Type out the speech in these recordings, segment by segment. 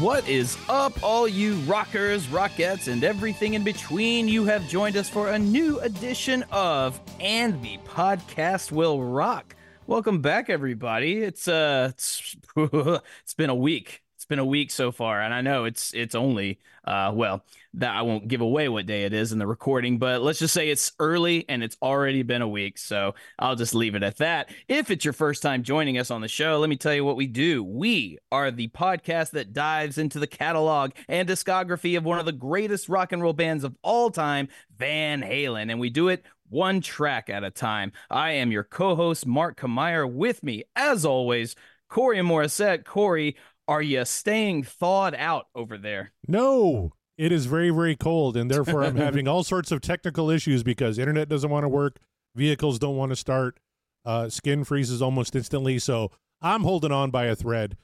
What is up, all you rockers, rockettes, and everything in between? You have joined us for a new edition of And the Podcast Will Rock. Welcome back, everybody. It's uh, it's, it's been a week. It's been a week so far, and I know it's it's only uh, well that I won't give away what day it is in the recording, but let's just say it's early and it's already been a week. So I'll just leave it at that. If it's your first time joining us on the show, let me tell you what we do. We are the podcast that dives into the catalog and discography of one of the greatest rock and roll bands of all time, Van Halen, and we do it one track at a time. I am your co-host Mark Kamier. With me, as always, Corey Morissette. Corey, are you staying thawed out over there? No, it is very, very cold, and therefore I'm having all sorts of technical issues because internet doesn't want to work, vehicles don't want to start, uh, skin freezes almost instantly. So I'm holding on by a thread.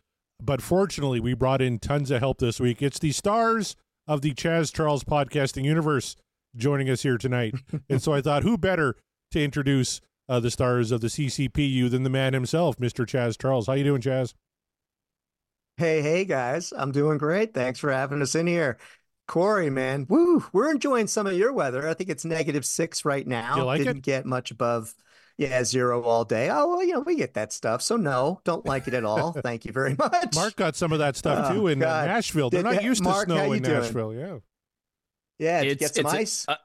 But fortunately, we brought in tons of help this week. It's the stars of the Chaz Charles podcasting universe joining us here tonight. and so I thought, who better to introduce uh, the stars of the CCPU than the man himself, Mr. Chaz Charles? How you doing, Chaz? Hey, hey guys, I'm doing great. Thanks for having us in here. Corey, man, woo, we're enjoying some of your weather. I think it's negative six right now. You like Didn't it? get much above, yeah, zero all day. Oh, well, you know, we get that stuff. So no, don't like it at all. Thank you very much. Mark got some of that stuff Oh, too in uh, God. Nashville. They're Did- not used to Mark, how snow in doing? Nashville. Yeah. yeah, did you get some a- ice. a-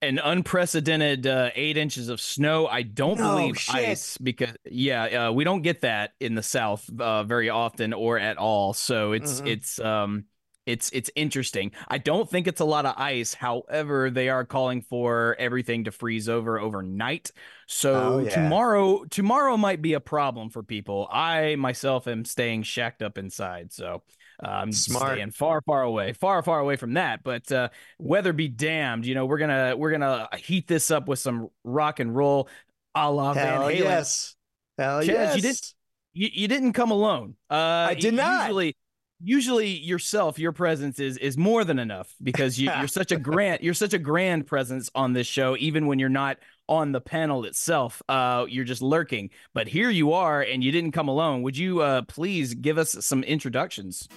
an unprecedented uh, eight inches of snow. I don't No believe shit. ice because yeah, uh, we don't get that in the South uh, very often or at all. So it's Mhm. it's um it's it's interesting. I don't think it's a lot of ice. However, they are calling for everything to freeze over overnight. So Oh, yeah. tomorrow tomorrow might be a problem for people. I myself am staying shacked up inside. So. uh, I'm Smart. staying far, far away, far, far away from that. But uh, weather be damned, you know, we're gonna we're gonna heat this up with some rock and roll, a la Van Hell Halen. yes. Hell Chaz, yes. you didn't- You, you didn't come alone. Uh, I did not. Usually, usually yourself, your presence is is more than enough because you, you're such a grand you're such a grand presence on this show. Even when you're not on the panel itself, uh, you're just lurking. But here you are, and you didn't come alone. Would you uh, please give us some introductions?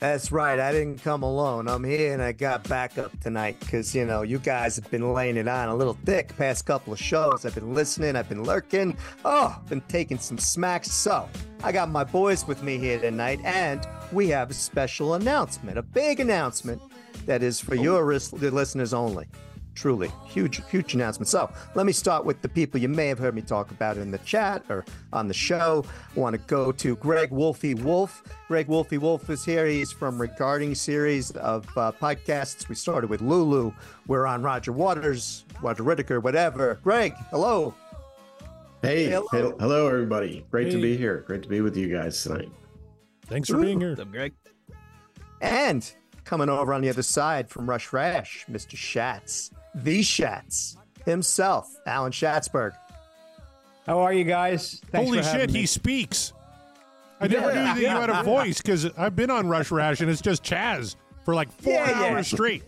That's right. I didn't come alone. I'm here and I got backup tonight because, you know, you guys have been laying it on a little thick past couple of shows. I've been listening, I've been lurking. Oh, been taking some smacks. So I got my boys with me here tonight and we have a special announcement, a big announcement that is for your ris- listeners only. Truly, huge, huge announcement. So let me start with the people you may have heard me talk about in the chat or on the show. I want to go to Greg Wolfie Wolf. Greg Wolfie Wolf is here. He's from Regarding series of uh, podcasts. We started with Lulu. We're on Roger Waters, Roger Whittaker, whatever. Greg, hello. Hey, Hello. hello, hello everybody. Great Hey. to be here. Great to be with you guys tonight. Thanks for being here. What's up, Greg? And coming over on the other side from Rush Rash, Mr. Schatz, the Schatz himself, Alan Schatzberg. How are you guys? Thanks Holy for shit, me. he speaks. I never knew that you had a voice because I've been on Rush Rash and it's just Chaz for like four Yeah, yeah. hours straight.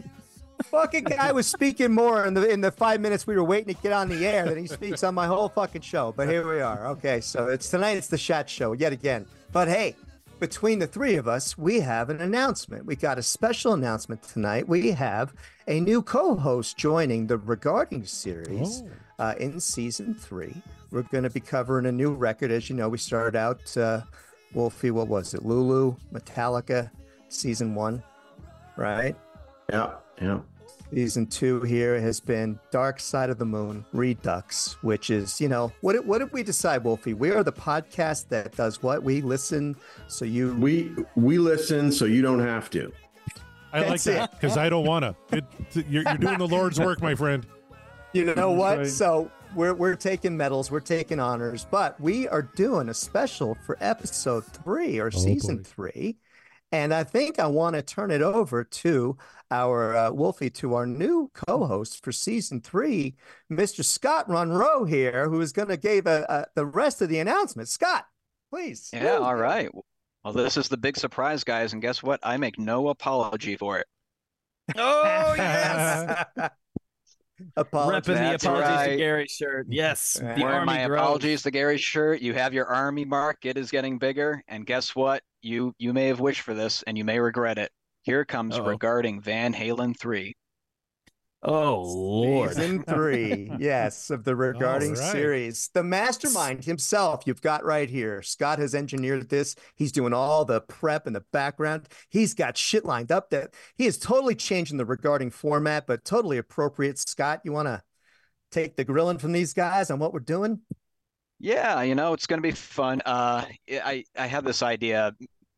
fucking guy was speaking more in the in the five minutes we were waiting to get on the air than he speaks on my whole fucking show. But here we are. Okay, so it's tonight. It's the Shat Show yet again. But hey, between the three of us, we have an announcement. We got a special announcement tonight. We have a new co-host joining the Regarding series uh, in season three. We're going to be covering a new record. As you know, we started out uh, Wolfie. What was it? Lulu, Metallica, season one, right? Yeah, yeah. Season two here has been Dark Side of the Moon Redux, which is, you know, what did, what did we decide, Wolfie? We are the podcast that does what? We listen so you. We we listen so you don't have to. I like That's that because I don't want to. You're, you're doing the Lord's work, my friend. You know what? right. So we're we're taking medals, we're taking honors, but we are doing a special for episode three or oh, season boy. three. And I think I want to turn it over to our uh, Wolfie, to our new co-host for season three, Mr. Scott Monroe here, who is going to give uh, uh, the rest of the announcement. Scott, please. Yeah, all right. Well, this is the big surprise, guys, and guess what? I make no apology for it. Oh yes. Apologies. Repping the That's apologies to. Gary shirt. Yes. Yeah. The Wearing army my grove. apologies to Gary shirt. You have your army mark. It is getting bigger, and guess what? You you may have wished for this, and you may regret it. Here comes Uh-oh. regarding Van Halen three. Oh Lord. Season three, yes, of the regarding right. series. The mastermind himself, you've got right here. Scott has engineered this. He's doing all the prep in the background. He's got shit lined up that he is totally changing the regarding format, but totally appropriate. Scott, you want to take the grilling from these guys on what we're doing? Yeah, you know, it's going to be fun. Uh, I I had this idea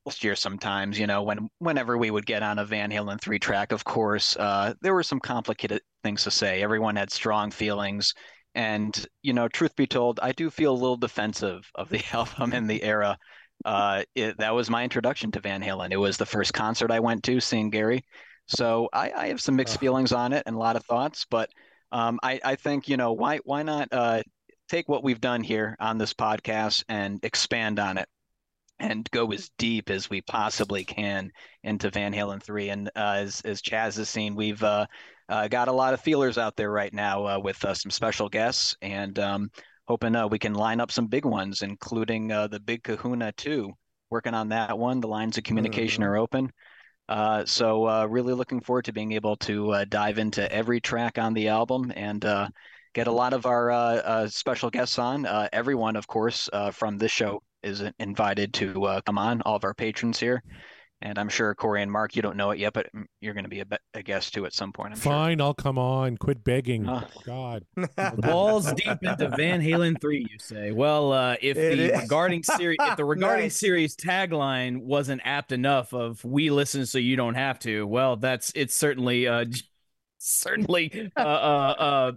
last year sometimes, you know, when whenever we would get on a Van Halen 3 track, of course, uh, there were some complicated things to say. Everyone had strong feelings. And, you know, truth be told, I do feel a little defensive of the album and the era. Uh, it, that was my introduction to Van Halen. It was the first concert I went to seeing Gary. So I, I have some mixed feelings on it and a lot of thoughts, but um, I, I think, you know, why why not uh, take what we've done here on this podcast and expand on it and go as deep as we possibly can into Van Halen 3. And uh, as, as Chaz has seen, we've uh, uh, got a lot of feelers out there right now uh, with uh, some special guests and um, hoping uh, we can line up some big ones, including uh, the Big Kahuna too. Working on that one. The lines of communication Mhm. are open. Uh, so uh, really looking forward to being able to uh, dive into every track on the album and uh, get a lot of our special guests on. Uh, everyone, of course, uh, from this show is invited to uh, come on. All of our patrons here, and I'm sure Corey and Mark, you don't know it yet, but you're going to be a, be- a guest too at some point. I'm Fine, I'll come on. Quit begging. Uh, God. Balls deep into Van Halen 3, you say. Well, uh, if It the is. regarding series if the regarding Nice. series tagline wasn't apt enough of we listen so you don't have to, well, that's it's certainly uh certainly uh uh uh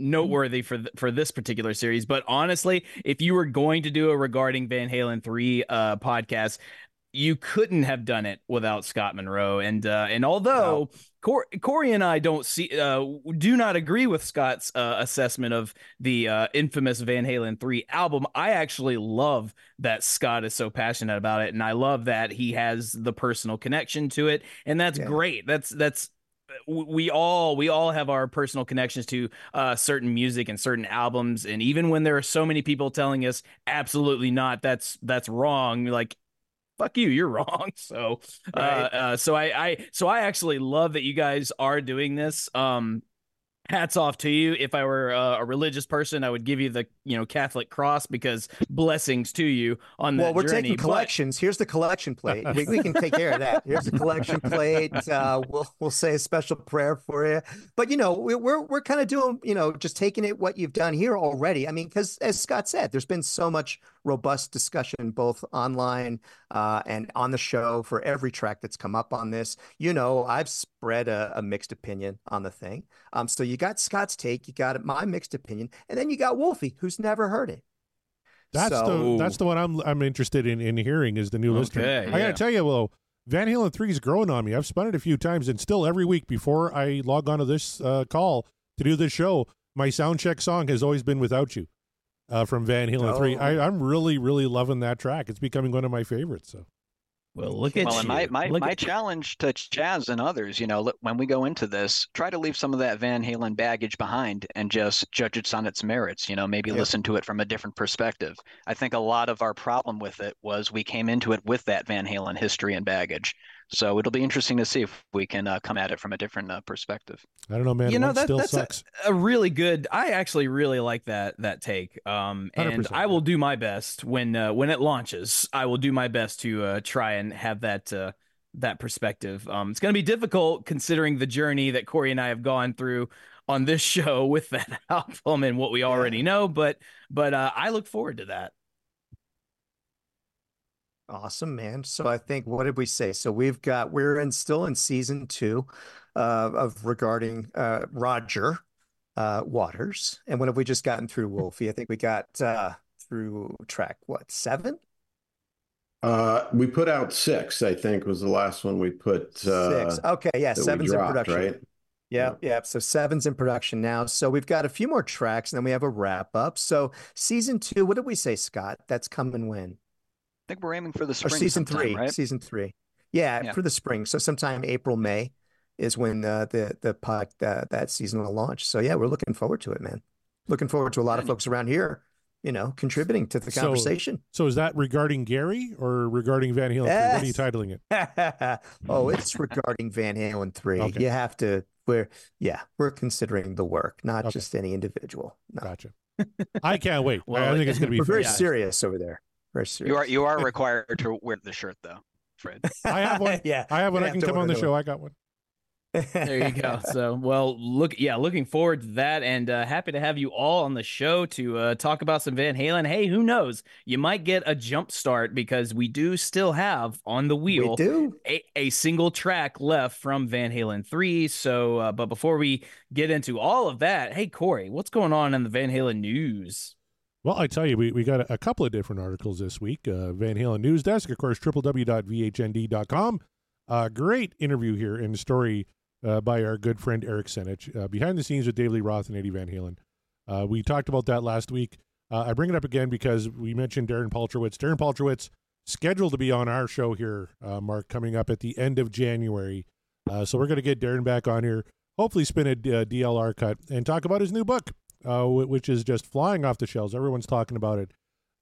noteworthy for th- for this particular series. But honestly, if you were going to do a regarding Van Halen 3 uh podcast, you couldn't have done it without Scott Monroe. And uh, and although Cor- Corey and I don't see uh, do not agree with Scott's uh, assessment of the uh, infamous Van Halen 3 album, I actually love that Scott is so passionate about it, and I love that he has the personal connection to it, and that's Yeah. great. That's that's we all we all have our personal connections to uh, certain music and certain albums, and even when there are so many people telling us absolutely not, that's that's wrong. Like fuck you you're wrong so uh, Right. uh so I, I so i actually love that you guys are doing this um hats off to you if i were uh, a religious person i would give you the you know catholic cross because blessings to you on that well, we're journey taking but- collections. Here's the collection plate. We, we can take care of that. Here's the collection plate. Uh, we'll we'll say a special prayer for you. But you know, we, we're we're kind of doing, you know, just taking it what you've done here already. I mean, because as Scott said, there's been so much robust discussion both online uh, and on the show for every track that's come up on this. You know, I've spread a, a mixed opinion on the thing. Um, so you got Scott's take, you got my mixed opinion, and then you got Wolfie, who's never heard it. That's So- the that's the one I'm I'm interested in in hearing is the new listener. Okay, I gotta tell you, well, Van Halen three is growing on me. I've spun it a few times, and still every week before I log onto this uh, call to do this show, my sound check song has always been "Without You" uh, from Van Halen three. Oh. I, I'm really really loving that track. It's becoming one of my favorites. So well look at Well, and my my, Look my challenge to Chaz and others, you know, when we go into this, try to leave some of that Van Halen baggage behind and just judge it on its merits. You know, maybe Yeah. listen to it from a different perspective. I think a lot of our problem with it was we came into it with that Van Halen history and baggage. So it'll be interesting to see if we can uh, come at it from a different uh, perspective. I don't know, man. You know, that- still that's a- sucks. a really good i actually really like that that take um and i will do my best when uh, when it launches i will do my best to uh try and have that uh that perspective um it's gonna be difficult considering the journey that corey and i have gone through on this show with that album and what we already know but but uh i look forward to that Awesome, man. So I think what did we say? So we've got we're in still in season two uh, of regarding uh, Roger uh, Waters, and when have we just gotten through Wolfie? I think we got uh, through track what seven? Uh, we put out six. I think was the last one we put. Uh, Six. Okay, yeah, seven's in production. right? Yeah, yeah. So seven's in production now. So we've got a few more tracks, and then we have a wrap up. So season two, what did we say, Scott? That's coming when? I think we're aiming for the Or season three? right? Season three. Yeah, Yeah. for the spring. So sometime April, May is when uh, the the pod uh, that season will launch. So yeah, we're looking forward to it, man. Looking forward to a lot of folks around here, you know, contributing to the conversation. So is that regarding Gary or regarding Van Halen? 3? What are you titling it? oh, it's regarding Van Halen three. Okay. You have to. We're yeah, we're considering the work, not Okay. just any individual. No. Gotcha. I can't wait. I- I think it's going to be We're very fantastic. serious over there. Very serious. You are you are required to wear the shirt though, Fred. I have one. yeah. I have one. I can come on the order show. I got one. there you go. So, well, look, yeah, looking forward to that, and uh, happy to have you all on the show to uh, talk about some Van Halen. Hey, who knows? You might get a jump start because we do still have on the We wheel do. a, a single track left from Van Halen 3. So, uh, but before we get into all of that, hey, Corey, what's going on in the Van Halen news? Well, I tell you, we, we got a, couple of different articles this week. Uh, Van Halen News Desk, of course, www.vhnd.com. Uh, great interview here and story uh, by our good friend Eric Senich, uh, behind the scenes with Dave Lee Roth and Eddie Van Halen. Uh, we talked about that last week. Uh, I bring it up again because we mentioned Darren Paltrowitz. Darren Paltrowitz scheduled to be on our show here, uh, Mark, coming up at the end of January. Uh, so we're going to get Darren back on here, hopefully spin a DLR cut and talk about his new book, uh, which is just flying off the shelves. Everyone's talking about it.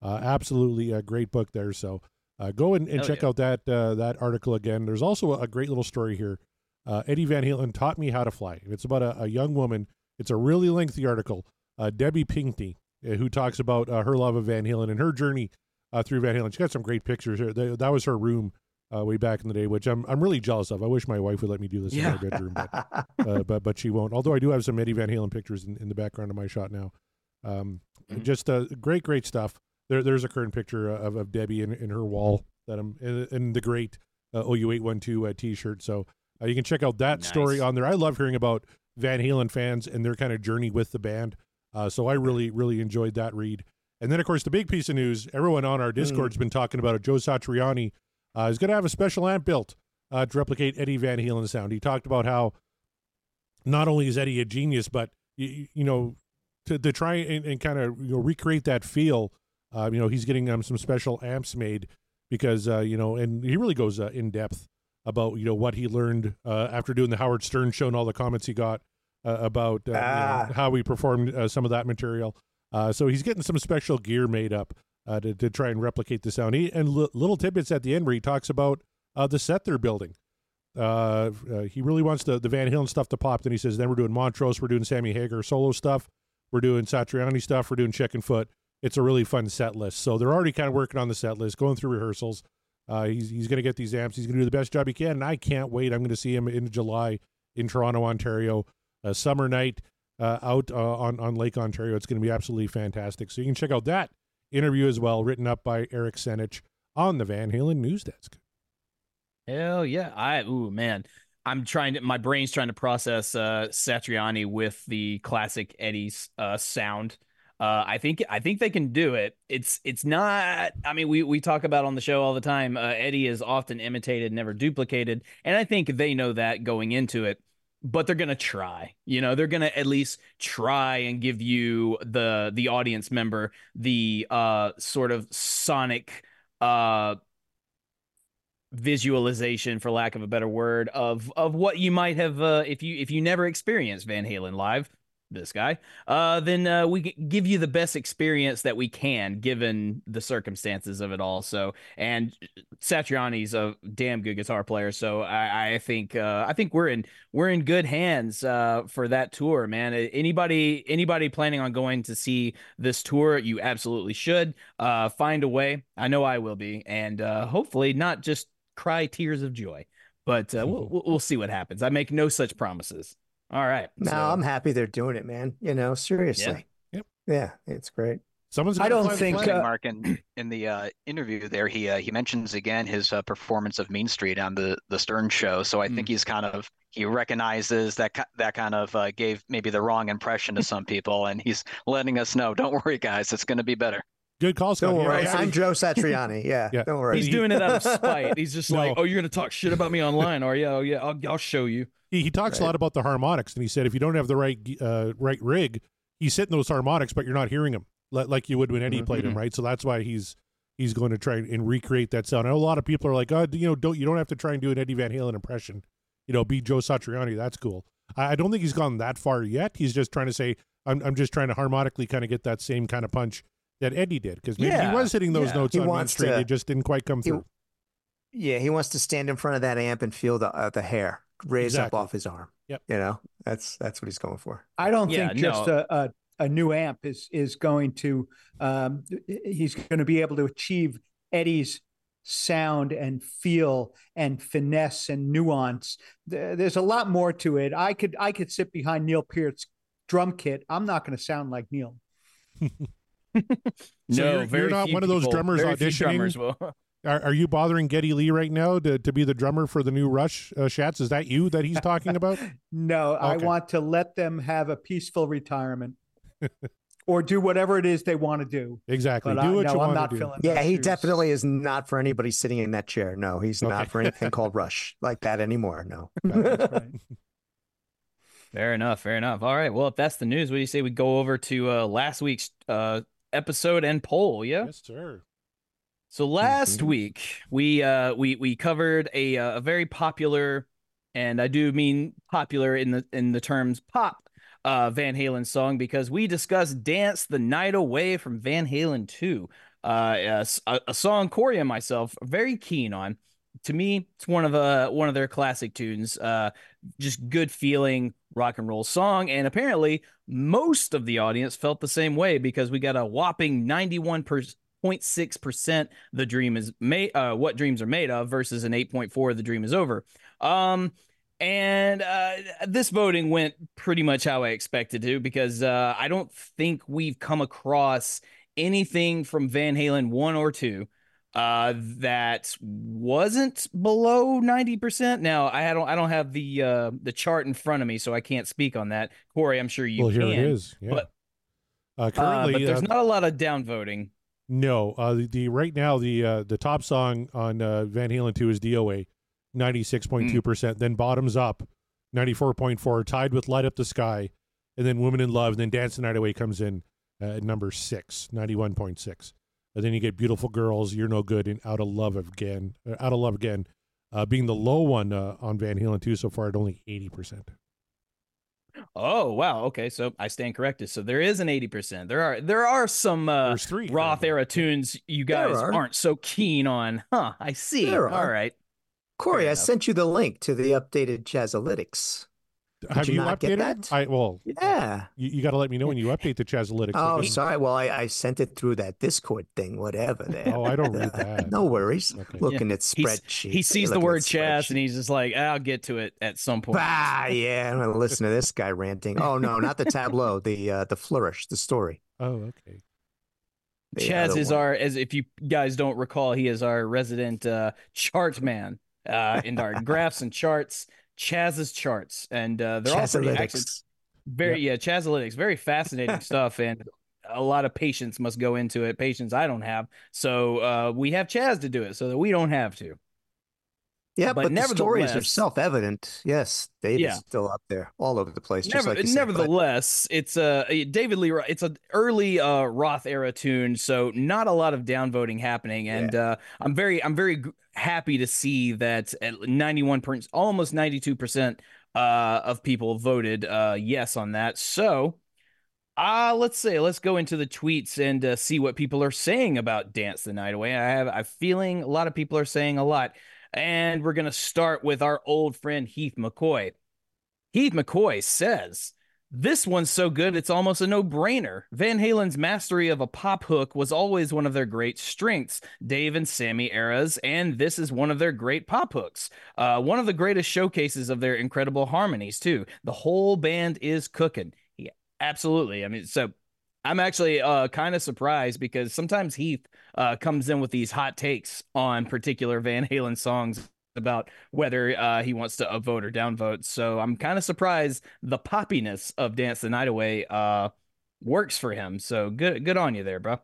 Uh, absolutely a great book there. So uh, go and, and check yeah. out that uh, that article again. There's also a, great little story here. Uh, Eddie Van Halen taught me how to fly. It's about a, a young woman. It's a really lengthy article. Uh, Debbie Pinkney, who talks about uh, her love of Van Halen and her journey uh, through Van Halen. She got some great pictures here. That was her room uh, way back in the day, which I'm I'm really jealous of. I wish my wife would let me do this Yeah. in my bedroom, but uh, but but she won't. Although I do have some Eddie Van Halen pictures in, in the background of my shot now. Um, Mhm. Just uh, great, great stuff. There, there's a current picture of, of Debbie in, in her wall that I'm in, in the great uh, OU812 uh, T-shirt. So uh, you can check out that story on there. I love hearing about Van Halen fans and their kind of journey with the band. Uh, so I really, really enjoyed that read. And then, of course, the big piece of news everyone on our Discord's been talking about it. Joe Satriani uh, is going to have a special amp built uh, to replicate Eddie Van Halen's sound. He talked about how not only is Eddie a genius, but you, you know, to, to try and, and kind of you know recreate that feel. Uh, you know, he's getting um, some special amps made because uh, you know, and he really goes uh, in depth about you know what he learned uh, after doing the Howard Stern show and all the comments he got uh, about uh, you know, Ah. how he performed uh, some of that material. Uh, so he's getting some special gear made up uh, to, to try and replicate the sound. He, and li- little tidbits at the end where he talks about uh, the set they're building. Uh, uh, he really wants the, the Van Halen stuff to pop. Then he says, then we're doing Montrose, we're doing Sammy Hagar solo stuff, we're doing Satriani stuff, we're doing Chickenfoot. It's a really fun set list. So they're already kind of working on the set list, going through rehearsals. Uh, he's he's going to get these amps. He's going to do the best job he can, and I can't wait. I'm going to see him in July in Toronto, Ontario, a summer night uh, out on on Lake Ontario. It's going to be absolutely fantastic. So you can check out that interview as well, written up by Eric Senich on the Van Halen news desk. Hell yeah. I ooh man. I'm trying to my brain's trying to process uh Satriani with the classic Eddie's uh sound. Uh I think I think they can do it. It's it's not I mean we we talk about on the show all the time uh, Eddie is often imitated, never duplicated, and I think they know that going into it. But they're going to try. You know, they're going to at least try and give you the the audience member the uh sort of sonic uh visualization for lack of a better word of of what you might have uh, if you if you never experienced Van Halen live this guy uh then uh, we give you the best experience that we can given the circumstances of it all so and Satriani's a damn good guitar player so I I think uh I think we're in we're in good hands uh for that tour man anybody anybody planning on going to see this tour you absolutely should uh find a way I know I will be and uh hopefully not just cry tears of joy. But uh, we'll we'll see what happens. I make no such promises. All right. No, so- I'm happy they're doing it, man. You know, seriously. Yep. Yeah, it's great. Someone's. I don't think, flag. uh, Mark in, in the uh, interview there, he uh, he mentions again his uh, performance of Mean Street on the the Stern Show. So I think he's kind of he recognizes that that kind of uh, gave maybe the wrong impression to some people, and he's letting us know, don't worry, guys, it's going to be better. Good call, Scott. Don't worry, actually- I'm Joe Satriani. Yeah, Yeah. don't worry. He's doing it out of spite. He's just No. like, "Oh, you're gonna talk shit about me online, are you? Oh yeah, I'll, I'll show you." He, he talks a lot about the harmonics, and he said if you don't have the right uh, right rig, he's hitting those harmonics, but you're not hearing them like, like you would when Eddie played them, right? So that's why he's he's going to try and recreate that sound. I know a lot of people are like, oh, you know, don't you don't have to try and do an Eddie Van Halen impression, you know, be Joe Satriani. That's cool. I, I don't think he's gone that far yet. He's just trying to say, I'm I'm just trying to harmonically kind of get that same kind of punch that Eddie did because maybe Yeah, he was hitting those yeah. notes He on Main wants Street. to- It just didn't quite come he- through. Yeah, he wants to stand in front of that amp and feel the uh, the hair raise Exactly. up off his arm. Yep. You know, that's that's what he's going for. I don't Yeah, think just no. a, a a new amp is is going to um, he's going to be able to achieve Eddie's sound and feel and finesse and nuance. There's a lot more to it. I could I could sit behind Neil Peart's drum kit. I'm not going to sound like Neil. So no, you're- you're not one of those drummers auditioning? drummers will. Are, are you bothering Geddy Lee right now to, to be the drummer for the new Rush uh, Shats? Is that you that he's talking about? No, I want to let them have a peaceful retirement or do whatever it is they want to do. Exactly. But do I, what no, you I'm want not to do. filling. Yeah, he shoes. definitely is not for anybody sitting in that chair. No, he's not for anything called Rush like that anymore. No. Right. Fair enough. Fair enough. All right. Well, if that's the news, what do you say we go over to uh, last week's uh, episode and poll? Yeah. Yes, sir. So last Mhm. week we uh we we covered a uh, a very popular and I do mean popular in the in the terms pop uh Van Halen song because we discussed Dance the Night Away from Van Halen 2. Uh a- a song Corey and myself are very keen on. To me, it's one of uh one of their classic tunes. Uh just good feeling rock and roll song and apparently most of the audience felt the same way because we got a whopping 91 0.6% the dream is made uh what dreams are made of versus an 8.4 the dream is over um and uh this voting went pretty much how i expected to because uh i don't think we've come across anything from van halen 1 or 2 uh that wasn't below 90% now i don't i don't have the uh the chart in front of me so i can't speak on that corey i'm sure you well, here can it is. Yeah. but- uh, uh, currently, but there's not a lot of downvoting no. Uh, the, the right now the uh, the top song on uh, Van Halen two is DOA, ninety six point two percent. Then bottoms up, ninety four point four, tied with Light Up the Sky, and then Woman in Love. And then Dance the Night Away comes in uh, at number six, 91.6. And then you get Beautiful Girls, You're No Good, and Out of Love again. Uh, Out of Love again, uh, being the low one uh, on Van Halen two so far at only eighty percent. Oh wow, okay, so I stand corrected. So there is an eighty percent. There are there are some uh, three. Roth era tunes you guys are. aren't so keen on, huh? I see. There All right. Corey, Fair I enough. sent you the link to the updated Chazalytics. Have you you, not get updated? that? I well, Yeah. you, you got to let me know when you update the Chazalytics. Oh, because- sorry. Well, I, I sent it through that Discord thing, whatever. There. Oh, I don't read that. No worries. Okay. Looking at spreadsheet. He sees the word Chaz and he's just like, I'll get to it at some point. Ah, yeah. I'm gonna listen to this guy ranting. Oh no, not the tableau. The uh, the flourish. The story. Oh, okay. The Chaz is one. our, as if you guys don't recall, he is our resident uh, chart man uh, in our graphs and charts. Chaz's charts, and uh, they're all pretty actually very yeah Chazalytics, very fascinating stuff, and a lot of patience must go into it. Patience I don't have, so uh, we have Chaz to do it, so that we don't have to. Yeah, but but, the stories are self-evident. Yes, David's Yeah. still up there, all over the place. Just Never, like you said. But nevertheless, it's a David Lee. It's an early uh, Roth era tune, so not a lot of downvoting happening, and uh, I'm very, I'm very happy to see that at 91 percent, almost 92 percent uh, of people voted uh, yes on that. So, uh, let's say let's go into the tweets and uh, see what people are saying about "Dance the Night Away." I have a feeling a lot of people are saying a lot, and we're gonna start with our old friend Heath McCoy. Heath McCoy says, This one's so good, it's almost a no brainer. Van Halen's mastery of a pop hook was always one of their great strengths, Dave and Sammy eras, and this is one of their great pop hooks. Uh, one of the greatest showcases of their incredible harmonies, too. The whole band is cooking. Yeah, absolutely. I mean, so I'm actually uh, kind of surprised because sometimes Heath uh, comes in with these hot takes on particular Van Halen songs about whether uh, he wants to upvote or downvote. So I'm kind of surprised the poppiness of Dance the Night Away uh, works for him. So good, good on you there, bro.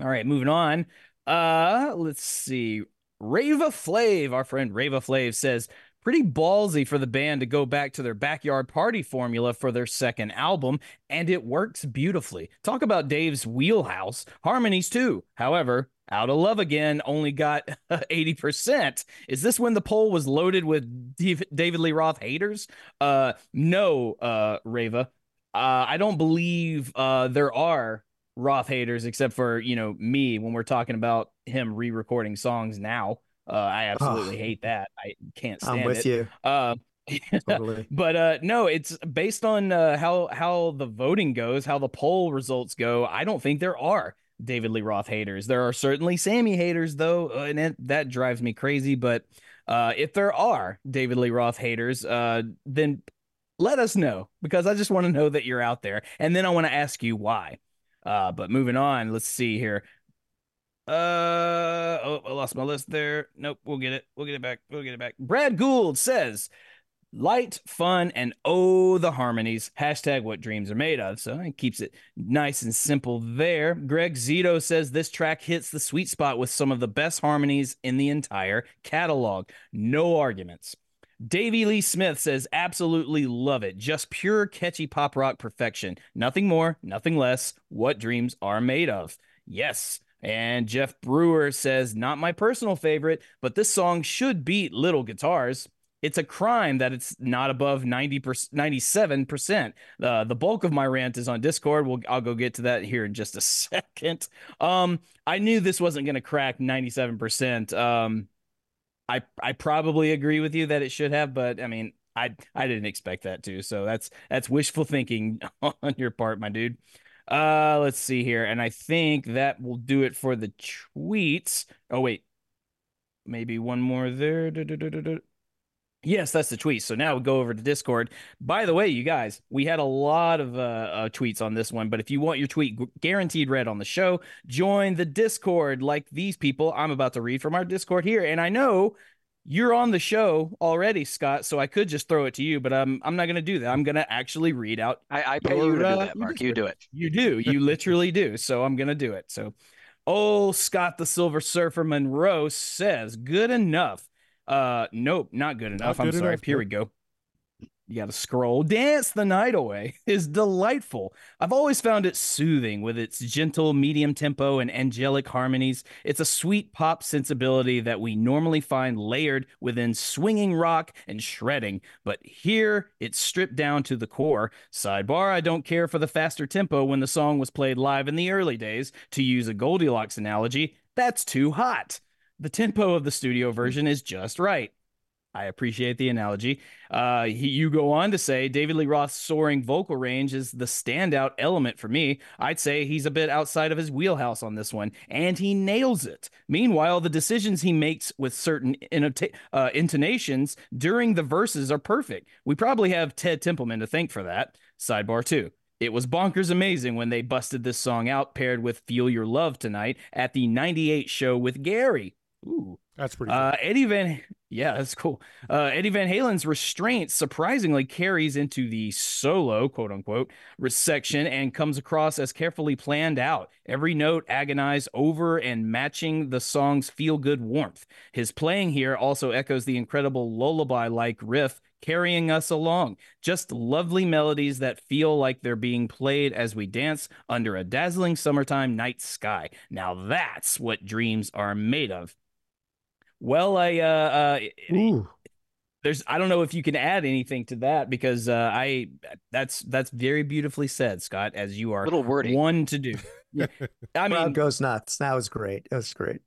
All right, moving on. Uh, let's see. Rava Flav, our friend Rava Flav says, pretty ballsy for the band to go back to their backyard party formula for their second album, and it works beautifully. Talk about Dave's wheelhouse. Harmonies too. However, out of love again only got 80%. Is this when the poll was loaded with David Lee Roth haters? Uh no, uh Rava. Uh I don't believe uh there are Roth haters except for, you know, me when we're talking about him re-recording songs now. Uh, I absolutely oh, hate that. I can't stand it. I'm with it. you. Uh, totally. but uh, no, it's based on uh, how how the voting goes, how the poll results go. I don't think there are David Lee Roth haters. There are certainly Sammy haters, though, uh, and it, that drives me crazy. But uh, if there are David Lee Roth haters, uh, then let us know because I just want to know that you're out there, and then I want to ask you why. Uh, but moving on, let's see here. Uh oh, I lost my list there. Nope, we'll get it. We'll get it back. We'll get it back. Brad Gould says, light, fun, and oh, the harmonies. Hashtag what dreams are made of. So it keeps it nice and simple there. Greg Zito says this track hits the sweet spot with some of the best harmonies in the entire catalog. No arguments. Davey Lee Smith says, absolutely love it. Just pure catchy pop rock perfection. Nothing more, nothing less. What dreams are made of. Yes. And Jeff Brewer says, not my personal favorite, but this song should beat Little Guitars. It's a crime that it's not above 90 97%. Uh, the bulk of my rant is on Discord. We'll, I'll go get to that here in just a second. Um, I knew this wasn't going to crack 97%. Um, I, I probably agree with you that it should have, but I mean, I, I didn't expect that too. So that's, that's wishful thinking on your part, my dude. Uh, let's see here. And I think that will do it for the tweets. Oh, wait. Maybe one more there. Yes, that's the tweet. So now we go over to Discord. By the way, you guys, we had a lot of uh, uh, tweets on this one, but if you want your tweet guaranteed read on the show, join the Discord like these people I'm about to read from our Discord here. And I know you're on the show already, Scott, so I could just throw it to you, but I'm I'm not going to do that. I'm going to actually read out. I, I pay your, you to do uh, that, Mark. You do it. You do. You literally do. So I'm going to do it. So, oh, Scott the Silver Surfer Monroe says, "Good enough." Uh, nope, not good enough. Not I'm sorry. Enough, Here we go you got to scroll. Dance the Night Away is delightful. I've always found it soothing with its gentle medium tempo and angelic harmonies. It's a sweet pop sensibility that we normally find layered within swinging rock and shredding, but here it's stripped down to the core. Sidebar, I don't care for the faster tempo when the song was played live in the early days. To use a Goldilocks analogy, that's too hot. The tempo of the studio version is just right. I appreciate the analogy. Uh, he, you go on to say David Lee Roth's soaring vocal range is the standout element for me. I'd say he's a bit outside of his wheelhouse on this one, and he nails it. Meanwhile, the decisions he makes with certain inota- uh, intonations during the verses are perfect. We probably have Ted Templeman to thank for that. Sidebar two. It was bonkers amazing when they busted this song out paired with Feel Your Love Tonight at the 98 show with Gary. Ooh. That's pretty uh, Eddie Van yeah, that's cool. Uh, Eddie Van Halen's restraint surprisingly carries into the solo, quote unquote, section and comes across as carefully planned out. Every note agonized over and matching the song's feel good warmth. His playing here also echoes the incredible lullaby like riff carrying us along. Just lovely melodies that feel like they're being played as we dance under a dazzling summertime night sky. Now that's what dreams are made of. Well, I uh, uh there's I don't know if you can add anything to that because uh, I that's that's very beautifully said, Scott, as you are little wordy one to do. Yeah. I mean, goes nuts. That was great. That was great.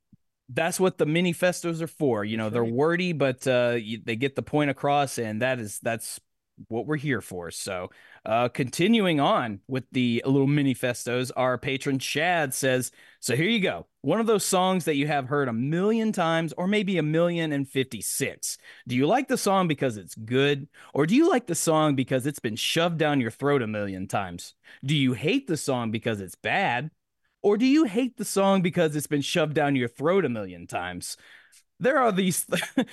That's what the manifestos are for. You know, they're wordy, but uh, you, they get the point across, and that is that's what we're here for. So, Uh, continuing on with the little mini festos, our patron Chad says, So here you go. One of those songs that you have heard a million times, or maybe a million and fifty six. Do you like the song because it's good, or do you like the song because it's been shoved down your throat a million times? Do you hate the song because it's bad, or do you hate the song because it's been shoved down your throat a million times? There are these.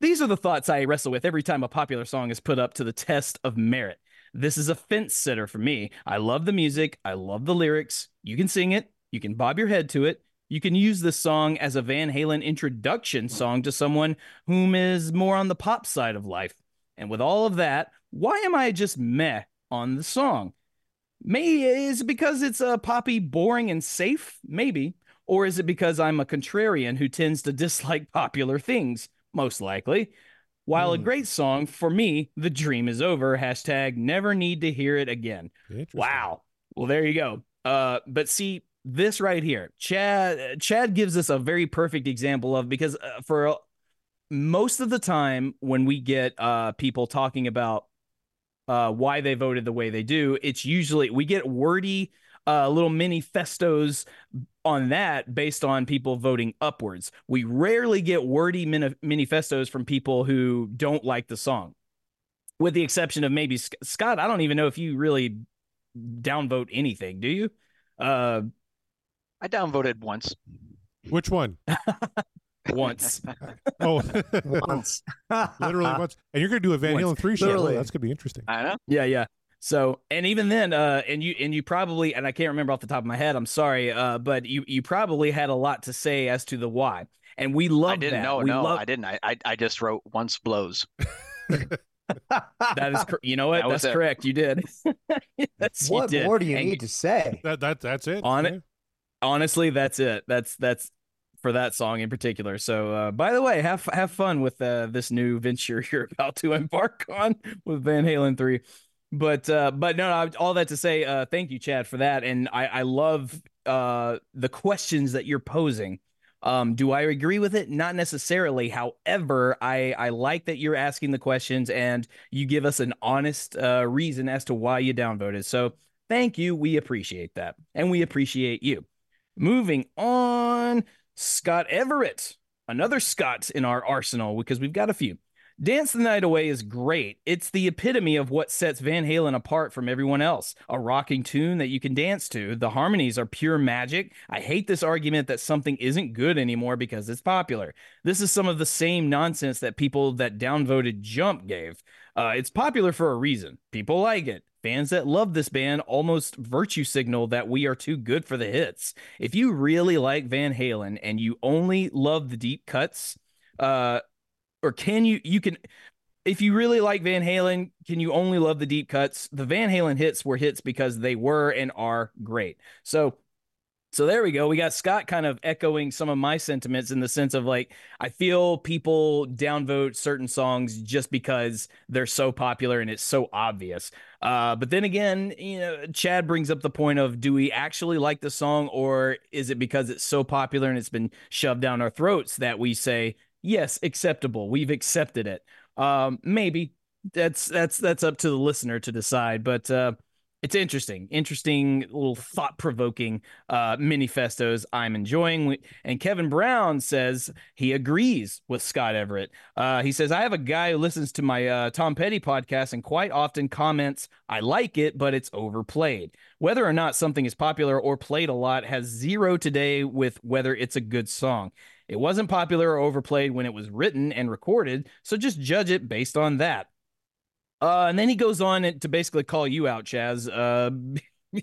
These are the thoughts I wrestle with every time a popular song is put up to the test of merit. This is a fence sitter for me. I love the music. I love the lyrics. You can sing it. You can bob your head to it. You can use this song as a Van Halen introduction song to someone whom is more on the pop side of life. And with all of that, why am I just meh on the song? Maybe is it because it's a poppy, boring, and safe? Maybe. Or is it because I'm a contrarian who tends to dislike popular things? Most likely. While mm. a hmm. great song, for me, the dream is over. Hashtag never need to hear it again. Wow. Well, there you go. Uh, but see, this right here, Chad Chad gives us a very perfect example of because uh, for most of the time when we get uh people talking about uh why they voted the way they do, it's usually we get wordy uh little mini festos on that based on people voting upwards. We rarely get wordy manifestos from people who don't like the song, with the exception of maybe Scott. I don't even know if you really downvote anything. Do you? Uh, I downvoted once. Which one? once. oh, once. Literally once. And you're going to do a Van Halen 3 show. Oh, that's going to be interesting. I know. Yeah, yeah. So, and even then, uh, and you and you probably, and I can't remember off the top of my head. I'm sorry, uh, but you you probably had a lot to say as to the why, and we love. I didn't that. know. We no, love... I didn't. I, I I just wrote once blows. that is, you know what? That that's correct. You did. yes, what you did. more do you and need to say? That that that's it. On it. Honestly, that's it. That's that's for that song in particular. So, uh, by the way, have have fun with uh, this new venture you're about to embark on with Van Halen three but uh, but no, no, all that to say, uh, thank you, Chad, for that, and I, I love uh, the questions that you're posing. Um, do I agree with it? Not necessarily. However, I I like that you're asking the questions and you give us an honest uh, reason as to why you downvoted. So thank you. We appreciate that, and we appreciate you. Moving on, Scott Everett, another Scott in our arsenal because we've got a few. Dance the Night Away is great. It's the epitome of what sets Van Halen apart from everyone else. A rocking tune that you can dance to. The harmonies are pure magic. I hate this argument that something isn't good anymore because it's popular. This is some of the same nonsense that people that downvoted Jump gave. Uh, it's popular for a reason. People like it. Fans that love this band almost virtue signal that we are too good for the hits. If you really like Van Halen and you only love the deep cuts, uh, or can you you can if you really like Van Halen, can you only love the deep cuts? The Van Halen hits were hits because they were and are great. So so there we go. We got Scott kind of echoing some of my sentiments in the sense of like I feel people downvote certain songs just because they're so popular and it's so obvious. Uh, but then again, you know, Chad brings up the point of do we actually like the song or is it because it's so popular and it's been shoved down our throats that we say yes, acceptable. We've accepted it. Um, maybe that's that's that's up to the listener to decide. But uh, it's interesting, interesting little thought provoking uh, manifestos I'm enjoying. And Kevin Brown says he agrees with Scott Everett. Uh, he says, I have a guy who listens to my uh, Tom Petty podcast and quite often comments, I like it, but it's overplayed. Whether or not something is popular or played a lot has zero today with whether it's a good song. It wasn't popular or overplayed when it was written and recorded, so just judge it based on that. Uh, and then he goes on to basically call you out, Chaz. Uh,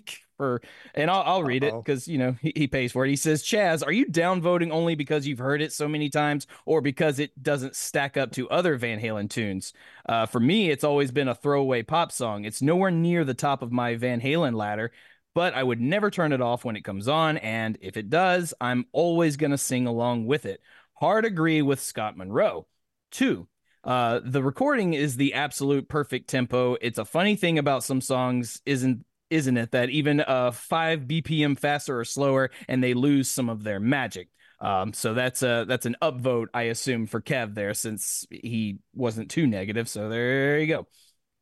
for and I'll, I'll read Uh-oh. it because you know he, he, pays for it. He says, "Chaz, are you downvoting only because you've heard it so many times, or because it doesn't stack up to other Van Halen tunes? Uh, for me, it's always been a throwaway pop song. It's nowhere near the top of my Van Halen ladder, but I would never turn it off when it comes on. And if it does, I'm always going to sing along with it. Hard agree with Scott Monroe. Two, uh, the recording is the absolute perfect tempo. It's a funny thing about some songs, isn't isn't it, that even uh, five BPM faster or slower, and they lose some of their magic. Um, so that's a that's an upvote, I assume, for Kev there, since he wasn't too negative. So there you go.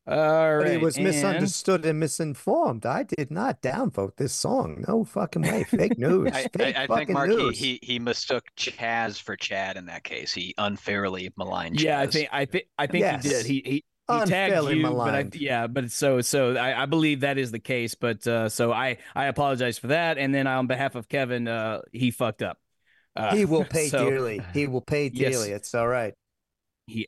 All right. But he was and- misunderstood and misinformed. I did not downvote this song. No fucking way. Fake news. I, Fake I, I think fucking Mark he, news. he he mistook Chaz for Chad in that case. He unfairly maligned Chaz. Yeah, I think I think I think Yes. he did. He he he tagged Unfairly you, but I, maligned. yeah, but so so I, I believe that is the case. But uh, so I I apologize for that, and then on behalf of Kevin, uh, he fucked up. Uh, he will pay so dearly. He will pay Yes. dearly. It's all right. He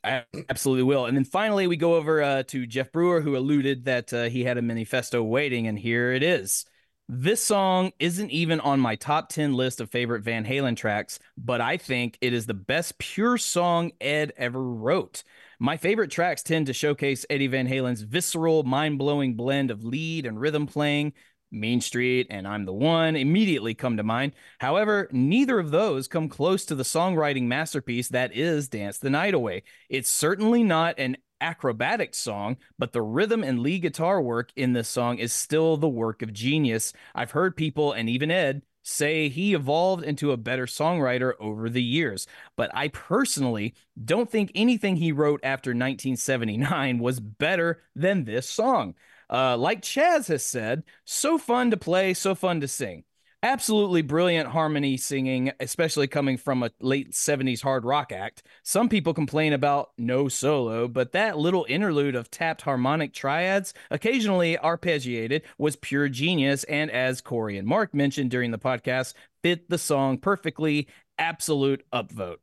absolutely will. And then finally, we go over uh, to Jeff Brewer, who alluded that uh, he had a manifesto waiting, and here it is. This song isn't even on my top 10 list of favorite Van Halen tracks, but I think it is the best pure song Ed ever wrote. My favorite tracks tend to showcase Eddie Van Halen's visceral, mind blowing blend of lead and rhythm playing. Mean Street and I'm the One immediately come to mind. However, neither of those come close to the songwriting masterpiece that is Dance the Night Away. It's certainly not an acrobatic song, but the rhythm and lead guitar work in this song is still the work of genius. I've heard people, and even Ed, say he evolved into a better songwriter over the years. But I personally don't think anything he wrote after 1979 was better than this song. Uh, like Chaz has said, so fun to play, so fun to sing. Absolutely brilliant harmony singing, especially coming from a late 70s hard rock act. Some people complain about no solo, but that little interlude of tapped harmonic triads, occasionally arpeggiated, was pure genius. And as Corey and Mark mentioned during the podcast, fit the song perfectly. Absolute upvote.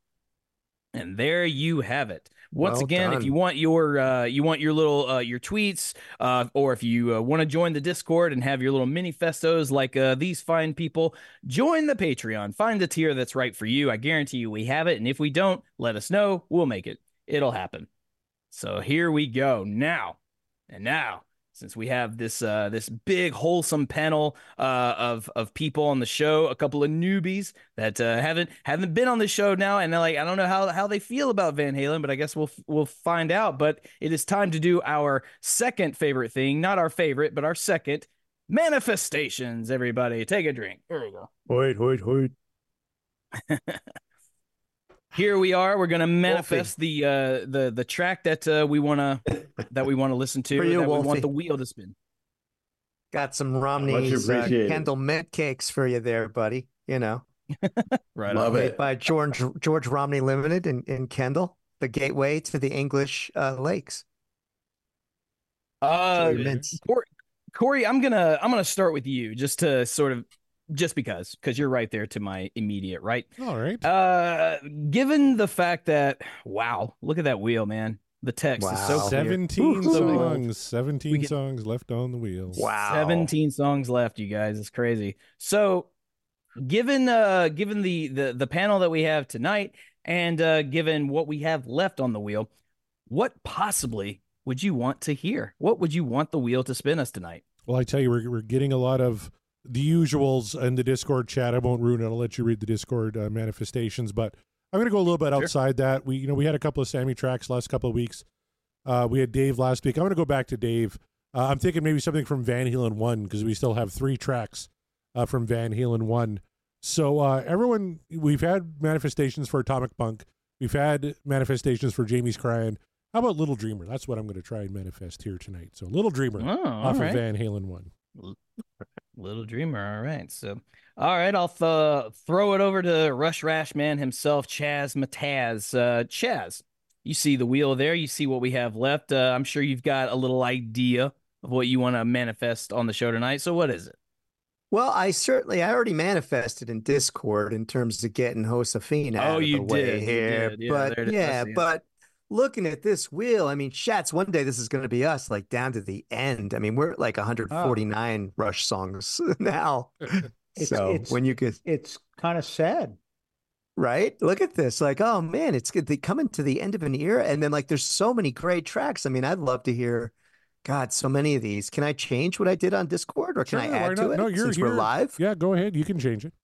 And there you have it. Once Well again, if you want your uh, you want your little uh, your tweets, uh, or if you uh, want to join the Discord and have your little manifestos like uh, these fine people, join the Patreon. Find the tier that's right for you. I guarantee you we have it, and if we don't, let us know. We'll make it. It'll happen. So here we go now, and now since we have this uh, this big wholesome panel uh, of of people on the show, a couple of newbies that uh, haven't haven't been on the show now, and they're like I don't know how how they feel about Van Halen, but I guess we'll we'll find out. But it is time to do our second favorite thing, not our favorite, but our second manifestations. Everybody, take a drink. There we go. Wait, wait, wait. Here we are. We're gonna manifest the uh, the the track that uh, we wanna that we wanna listen to. For you, that we want the wheel to spin. Got some Romney's uh. Kendal Mint cakes for you there, buddy. You know, Right. Love on. it. by George George Romney Limited in, in Kendal, the gateway to the English uh, lakes. Uh, Your. Corey, Corey, I'm gonna I'm gonna start with you just to sort of just because because you're right there to my immediate right. All right. Uh, given the fact that wow, look at that wheel, man. The text is so Wow. clear. 17 songs. 17 get- songs left on the wheel. Wow. 17 songs left, you guys. It's crazy. So, given uh given the the the panel that we have tonight and uh given what we have left on the wheel, what possibly would you want to hear? What would you want the wheel to spin us tonight? Well, I tell you, we're, we're getting a lot of the usuals in the Discord chat. I won't ruin it. I'll let you read the Discord uh, manifestations, but I'm going to go a little bit Sure. outside that. We, you know, we had a couple of Sammy tracks last couple of weeks. Uh, we had Dave last week. I'm going to go back to Dave. Uh, I'm thinking maybe something from Van Halen one because we still have three tracks uh, from Van Halen one. So uh, everyone, we've had manifestations for Atomic Punk. We've had manifestations for Jamie's Crying. How about Little Dreamer? That's what I'm going to try and manifest here tonight. So Little Dreamer Oh, off right. of Van Halen one. Little Dreamer. All right. So, all right. I'll th- throw it over to Rush Rash Man himself, Chaz Mataz. Uh, Chaz, you see the wheel there. You see what we have left. Uh, I'm sure you've got a little idea of what you want to manifest on the show tonight. So, what is it? Well, I certainly I already manifested in Discord in terms of getting Josephina Oh, out of you the way did, you here. did. Yeah, but there it is. yeah, Yeah. but looking at this wheel, I mean, Shats, one day this is going to be us, like down to the end. I mean, we're at like 149 Rush songs now. It's- so it's- when you get It's kind of sad. right, look at this. Like, oh man, it's good. They coming to the end of an era, and then like, there's so many great tracks. I mean, I'd love to hear. God, so many of these. Can I change what I did on Discord, or can I Sure, why add to it No, you're- since we're you're- live? Yeah, go ahead. You can change it.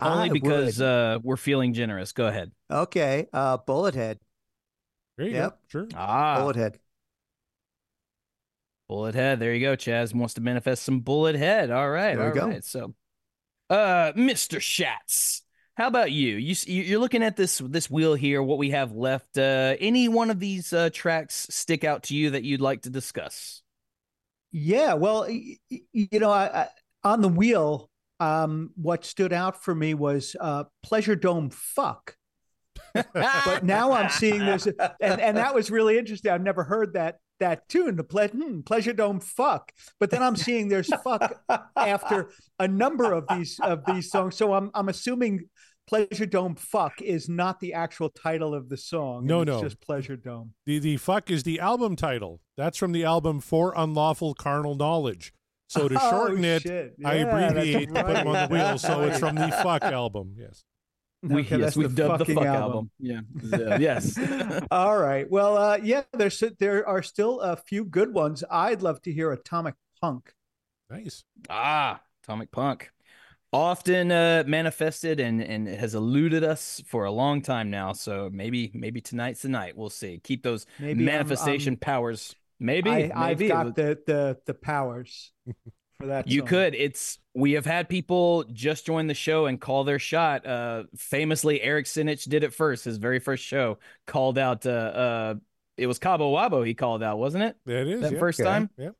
Only I because uh, we're feeling generous. Go ahead. Okay, uh, Bullet Head. There you Yep. go. Sure. Ah, Bullet Head. Bullet head. There you go. Chaz wants to manifest some bullet head. All right. There we all go. right. So, uh, Mr. Schatz, how about you? You s- you- you're looking at this this wheel here. What we have left? Uh, any one of these uh, tracks stick out to you that you'd like to discuss? Yeah, well, y- y- you know, I, I, on the wheel, um, what stood out for me was uh, Pleasure Dome Fuck. But now I'm seeing this, and, and that was really interesting. I've never heard that that tune, the ple- hmm, Pleasure Dome Fuck. But then I'm seeing there's fuck after a number of these of these songs. So I'm I'm assuming Pleasure Dome Fuck is not the actual title of the song. No, it's no. just Pleasure Dome. The the fuck is the album title. That's from the album For Unlawful Carnal Knowledge. So to Oh, shorten it, shit. I Yeah, that's abbreviate to put them on the wheel. So it's from the fuck album. Yes. We, Okay, yes, we've the dubbed the fuck album. album. Yeah. Yeah, yes. All right. Well, uh, yeah, there's there are still a few good ones. I'd love to hear Atomic Punk. Nice. Ah, Atomic Punk. Often uh, manifested and and has eluded us for a long time now. So maybe maybe tonight's the night. We'll see. Keep those Maybe I'm- manifestation I'm- powers. Maybe, I, I've got the the the powers for that. You song. could. It's we have had people just join the show and call their shot. Uh famously Eric Sinich did it first. His very first show called out uh uh it was Cabo Wabo he called out, wasn't it? That is That yeah. first Okay. time? Yeah.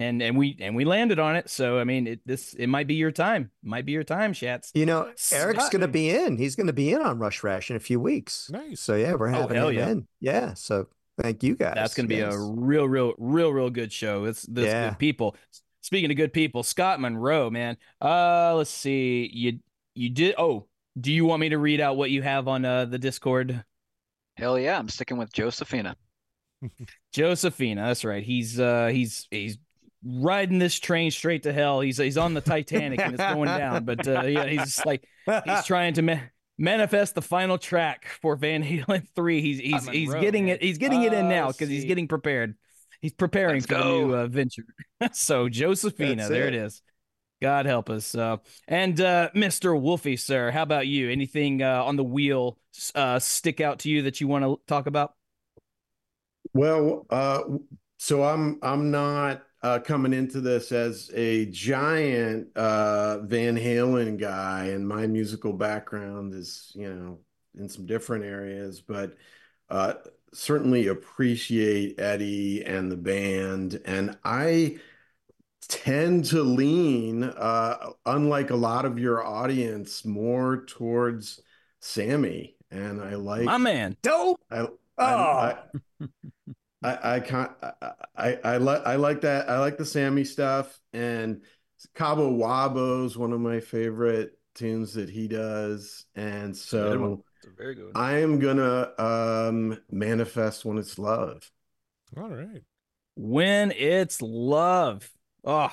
And and we and we landed on it. So I mean it this it might be your time. Might be your time, Shats. You know, Eric's Scott- going to be in. He's going to be in on Rush Rash in a few weeks. Nice. So yeah, we're having Oh, hell him yeah. in. Yeah. So thank you guys. That's gonna be Yes. a real, real, real, real good show. It's this Yeah. good people. Speaking of good people, Scott Monroe, man. Uh let's see. You you did oh, do you want me to read out what you have on uh the Discord? Hell yeah, I'm sticking with Josephina. Josephina, that's right. He's uh he's he's riding this train straight to hell. He's he's on the Titanic and it's going down. But uh yeah, he's just like he's trying to ma- manifest the final track for Van Halen 3. He's he's he's getting man. it he's getting it in Uh, now cuz he's getting prepared. He's preparing Let's for the go. new uh, venture. so Josephina, That's there it. it is. God help us. Uh, and uh, Mr. Wolfie, sir, how about you? Anything uh, on the wheel uh, stick out to you that you want to talk about? Well, uh, so I'm I'm not uh, coming into this as a giant uh, Van Halen guy, and my musical background is, you know, in some different areas, but uh, certainly appreciate Eddie and the band, and I tend to lean, uh, unlike a lot of your audience, more towards Sammy, and I like My man. dope. I, Oh. I, I, I can't, I, I, I like, I like that. I like the Sammy stuff and Cabo Wabo's one of my favorite tunes that he does. And so Very good. I am gonna, um, manifest when it's love. All right. When it's love. Oh,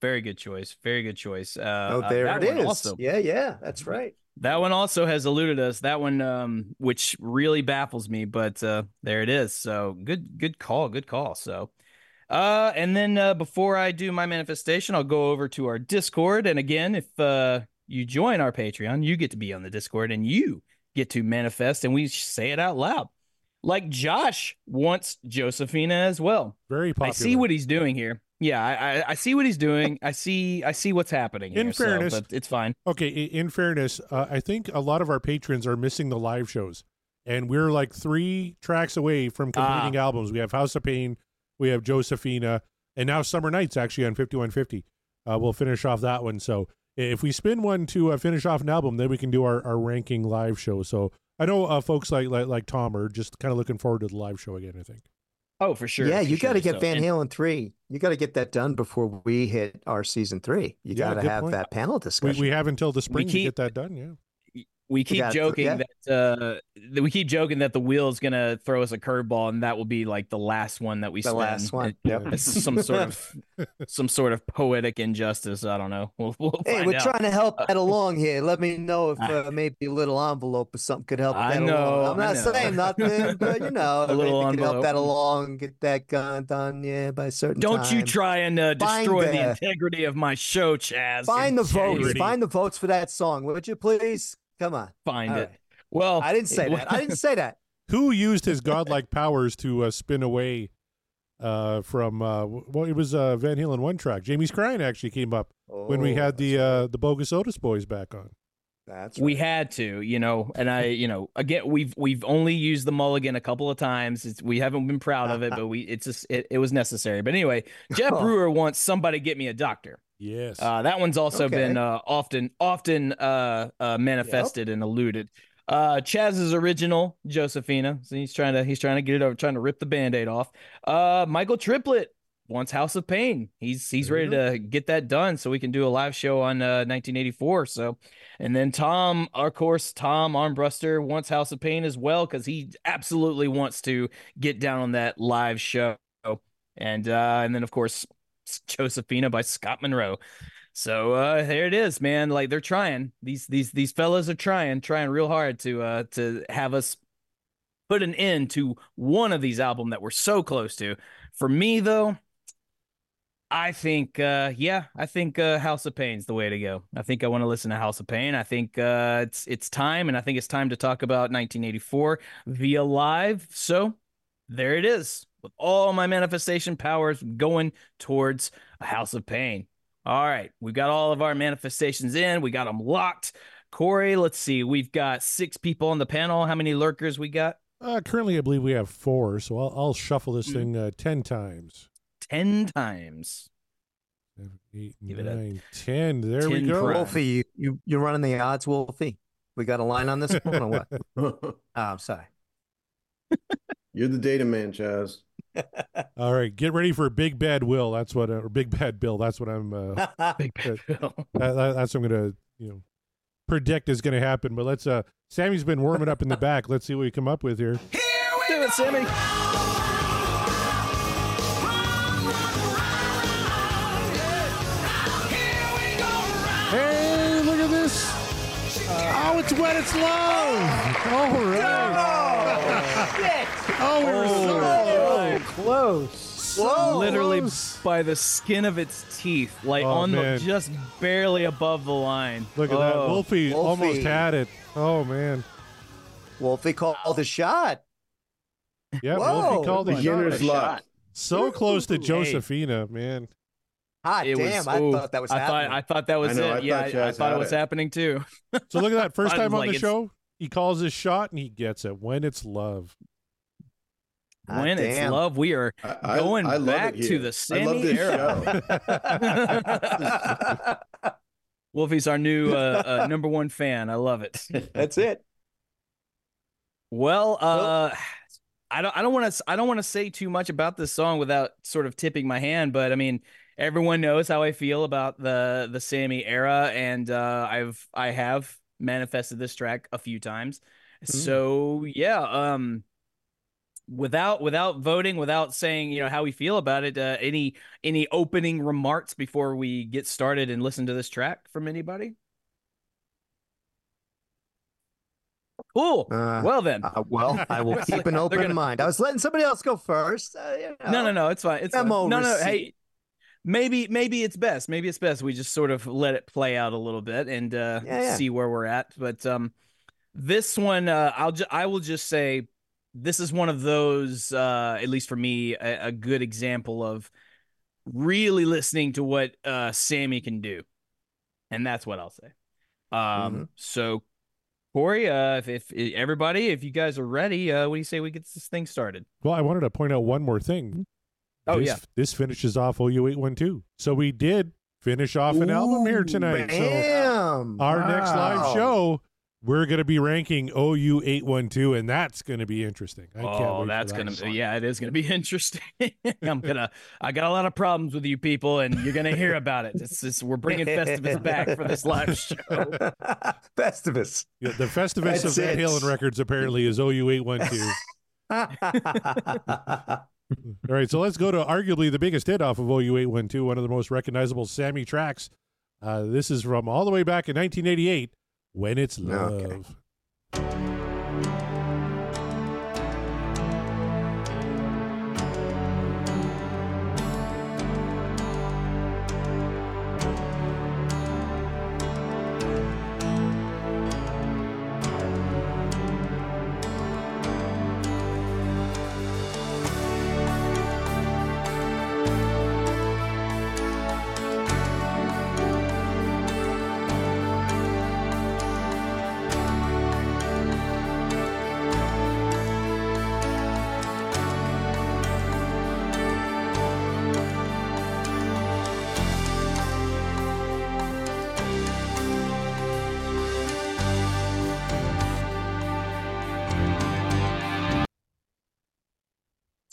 very good choice. Very good choice. Uh, Oh, uh, there that it one is. Also, Yeah, yeah, that's right. that one also has eluded us. That one, um, which really baffles me, but uh, there it is. So good, good call. Good call. So, uh, and then uh, before I do my manifestation, I'll go over to our Discord. And again, if uh, you join our Patreon, you get to be on the Discord and you get to manifest, and we say it out loud. Like Josh wants Josephina as well. Very popular. I see what he's doing here. Yeah, I, I, I see what he's doing. I see I see what's happening. In here, so, fairness- but it's fine. Okay, in fairness, uh, I think a lot of our patrons are missing the live shows, and we're like three tracks away from completing Ah. albums. We have House of Pain, we have Josephina, and now Summer Nights actually on fifty one fifty. Uh, we'll finish off that one. So if we spin one to uh, finish off an album, then we can do our, our ranking live show. So I know uh, folks like, like like Tom are just kind of looking forward to the live show again. I think. Oh, for sure. yeah, for you got to get So- Van and Halen three. You got to get that done before we hit our season three. You Yeah, got to have point. that panel discussion. we have until the spring to get that done. Yeah. We keep joking yeah. that uh we keep joking that the wheel's gonna throw us a curveball and that will be like the last one that we The spend. last one. Yep. Some sort of some sort of poetic injustice. I don't know. We'll, we'll hey, we're out. trying to help that along here. Let me know if uh, maybe a little envelope or something could help I that know, along. I'm not know. saying nothing, but you know, A little could help that along, get that gun done, yeah, by a certain Don't you try and uh, destroy the the- integrity of my show, Chaz. Find the votes. Find the votes for that song, would you please? Come on. Find All it. right. Well, I didn't say that. I didn't say that. who used his godlike powers to uh, spin away uh, from uh, well, it was uh, Van Halen one track. Jamie's crying actually came up when we Oh, had the right. uh, the bogus Otis boys back on. That's we had to, you know, and I, you know, again, we've we've only used the mulligan a couple of times. It's, we haven't been proud of it, but we it's just it, it was necessary. But anyway, Jeff Oh. Brewer wants somebody get me a doctor. Yes. Uh, that one's also Okay. been uh, often often uh, uh, manifested and alluded. Uh, Chaz's original Josephina. So he's trying to he's trying to get it over, trying to rip the band-aid off. Uh, Michael Triplett wants House of Pain. He's he's There ready to get that done so we can do a live show on uh, 1984. So, and then Tom, of course, Tom Armbruster wants House of Pain as well because he absolutely wants to get down on that live show. And uh, and then of course Josephina by Scott Monroe. So uh there it is, man. Like they're trying. These these these fellas are trying, trying real hard to uh to have us put an end to one of these album that we're so close to. For me though, I think uh yeah, I think uh House of Pain's the way to go. I think I want to listen to House of Pain. I think uh it's it's time and I think it's time to talk about 1984 via live. So there it is. With all my manifestation powers going towards a House of Pain. All right, we've got all of our manifestations in. We got them locked. Corey, let's see. We've got six people on the panel. How many lurkers we got? Uh, currently, I believe we have four, so I'll, I'll shuffle this Mm. thing uh, ten times. Ten times. Seven, eight, Give it a nine, ten. There we go. prime. Wolfie, you, you you're running the odds, Wolfie. We got a line on this one or what? Oh, I'm sorry. You're the data man, Chaz. All right, get ready for Big Bad Will. That's what, uh, or Big Bad Bill. That's what I'm. Uh, Big Bad Bill. that, that- that's what I'm gonna, you know, predict is gonna happen. But let's. uh Sammy's been warming up in the back. Let's see what we come up with here. Here Do it, Sammy. Hey, look at this! oh, it's when it's love. All right. oh, we were so Oh, close. Whoa. Literally close. by the skin of its teeth, like Oh, on man. the just barely above the line. Look at that. Oh. Wolfie, almost had it. Oh man. Wolfie called the shot. Yeah, Whoa. Wolfie called the Beginner's luck. So close to Hey. Josephina, man. Hot It damn, was, I ooh, thought that was I happening. thought I thought that was I know, it. I yeah, thought I, I Chaz thought it had was it. happening too. So look at that. First I was time on like, the it's- show, he calls his shot and he gets it when it's love. Hot when it's love, we are I, I- going I love back to here. the I Sammy love this era. show. Wolfie's our new uh, uh, number one fan. I love it. That's it. Well, uh, I don't, I don't want to, I don't want to say too much about this song without sort of tipping my hand. But I mean, everyone knows how I feel about the the Sammy era, and uh, I've, I have manifested this track a few times. So yeah, um, without without voting, without saying you know how we feel about it, uh, any any opening remarks before we get started and listen to this track from anybody? Cool. Uh, well then. Uh, well, I will keep an open gonna- mind. I was letting somebody else go first. Uh, you know. No, no, no. It's fine. It's fine. No, no. Hey, maybe, maybe it's best. Maybe it's best. We just sort of let it play out a little bit and uh, Yeah, yeah. see where we're at. But um, this one, uh, I'll ju- I will just say, this is one of those, uh, at least for me, a, a good example of really listening to what uh, Sammy can do, and that's what I'll say. Um, Mhm. so. Corey, uh, if, if everybody, if you guys are ready, uh, what do you say we get this thing started? Well, I wanted to point out one more thing. Oh, this, yeah. This finishes off OU eight one two. So we did finish off an album here tonight. So Bam. our next live show, we're going to be ranking OU eight one two, and that's going to be interesting. I can't oh, wait. that's that. gonna be yeah, it is gonna be interesting. I'm gonna I got a lot of problems with you people, and you're gonna hear about it. It's, it's we're bringing Festivus back for this live show. Festivus. Yeah, the Festivus of That's Van it. Halen Records apparently is OU eight one two. All right, so let's go to arguably the biggest hit off of OU 812, one of the most recognizable Sammy tracks. Uh, this is from all the way back in 1988, When It's Love. Okay.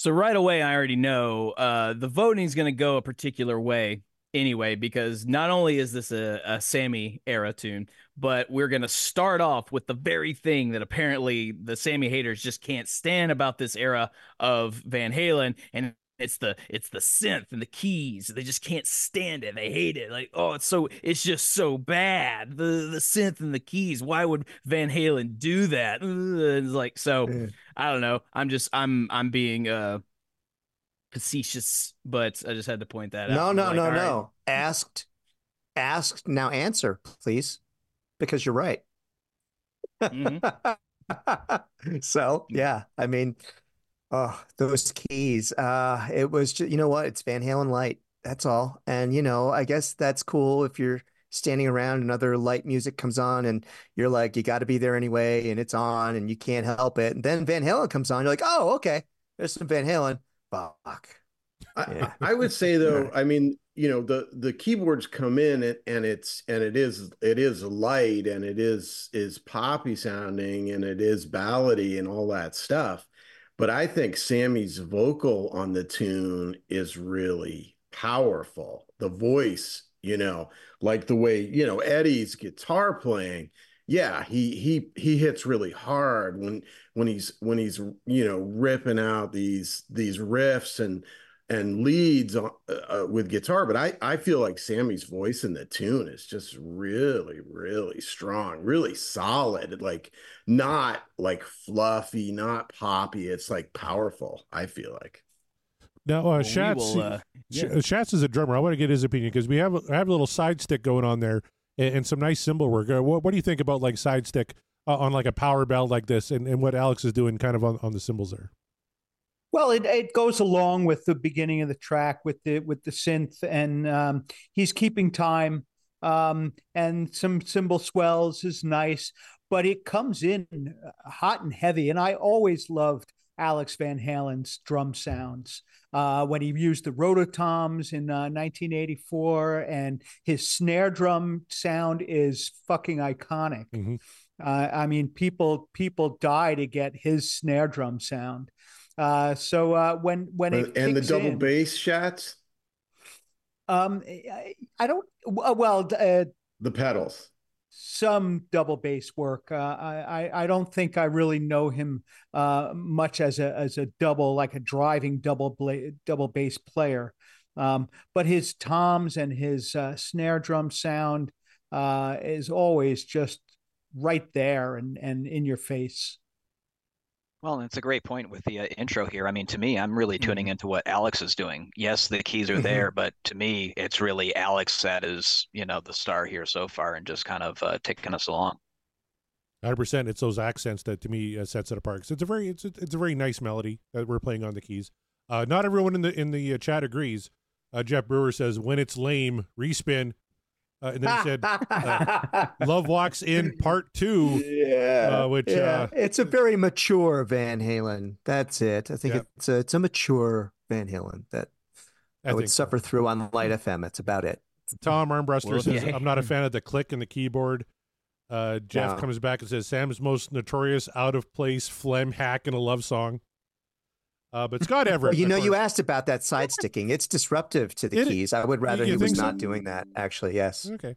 So right away, I already know uh, the voting is going to go a particular way anyway, because not only is this a, a Sammy era tune, but we're going to start off with the very thing that apparently the Sammy haters just can't stand about this era of Van Halen, and it's the it's the synth and the keys. They just can't stand it. They hate it. Like, oh, it's so it's just so bad. The the synth and the keys. Why would Van Halen do that? It's like so. I don't know. I'm just I'm I'm being uh facetious, but I just had to point that No, out. no, Like, no, right. no. Asked, asked. Now answer, please, because you're right. Mhm. so yeah, I mean, oh, those keys. Uh, it was just, you know what? It's Van Halen light. That's all. And you know, I guess that's cool if you're standing around and other light music comes on and you're like, you got to be there anyway, and it's on and you can't help it. And then Van Halen comes on, you're like, oh, okay, there's some Van Halen. Fuck. I, I would say though, I mean, you know, the the keyboards come in and, and it's and it is it is light and it is is poppy sounding and it is ballady and all that stuff. But I think Sammy's vocal on the tune is really powerful. The voice, you know, like the way, you know, Eddie's guitar playing. Yeah, he he he hits really hard when when he's when he's you know ripping out these these riffs and and leads on, uh, with guitar but i i feel like sammy's voice in the tune is just really really strong really solid like not like fluffy not poppy it's like powerful i feel like Now, uh, Well, we Shats, will, uh, yeah. Shats is a drummer. I want to get his opinion because we have I have a little side stick going on there and, and some nice cymbal work. Uh, what, what do you think about like side stick uh, on like a power ballad like this and, and what Alex is doing kind of on, on the cymbals there? Well, it, it goes along with the beginning of the track with the with the synth, and um, he's keeping time. Um, and some cymbal swells is nice, but it comes in hot and heavy. And I always loved Alex Van Halen's drum sounds uh, when he used the rototoms in uh, 1984, and his snare drum sound is fucking iconic. Mhm. Uh, I mean, people people die to get his snare drum sound. Uh, so uh, when when it and the double in, bass shots um, I, I don't well uh, the pedals some double bass work. Uh, I I- I don't think I really know him uh, much as a as a double like a driving double bla- double bass player. Um, but his toms and his uh, snare drum sound uh, is always just right there and and in your face. Well, it's a great point with the uh, intro here. I mean, to me, I'm really tuning Mm-hmm. into what Alex is doing. Yes, the keys are there, but to me, it's really Alex that is, you know, the star here so far and just kind of uh, taking us along. Hundred percent. It's those accents that to me uh, sets it apart. 'Cause it's a very it's a, it's a very nice melody that we're playing on the keys. Uh, not everyone in the in the uh, chat agrees. Uh, Jeff Brewer says when it's lame, respin. Uh, and then he said, uh, "Love walks in part two. Yeah, Uh, which, yeah. uh, it's a very mature Van Halen. That's it. I think Yeah. it's a it's a mature Van Halen that I, I would think so. suffer through on Light FM. That's about it. Tom Armbruster Well, says, yeah. "I'm not a fan of the click and the keyboard." Uh, Jeff No. comes back and says, "Sam's most notorious out of place phlegm hack in a love song." Uh, but Scott Everett, you know, you asked about that side sticking. It's disruptive to the It- keys. I would rather he was so? not doing that. Actually, yes. Okay.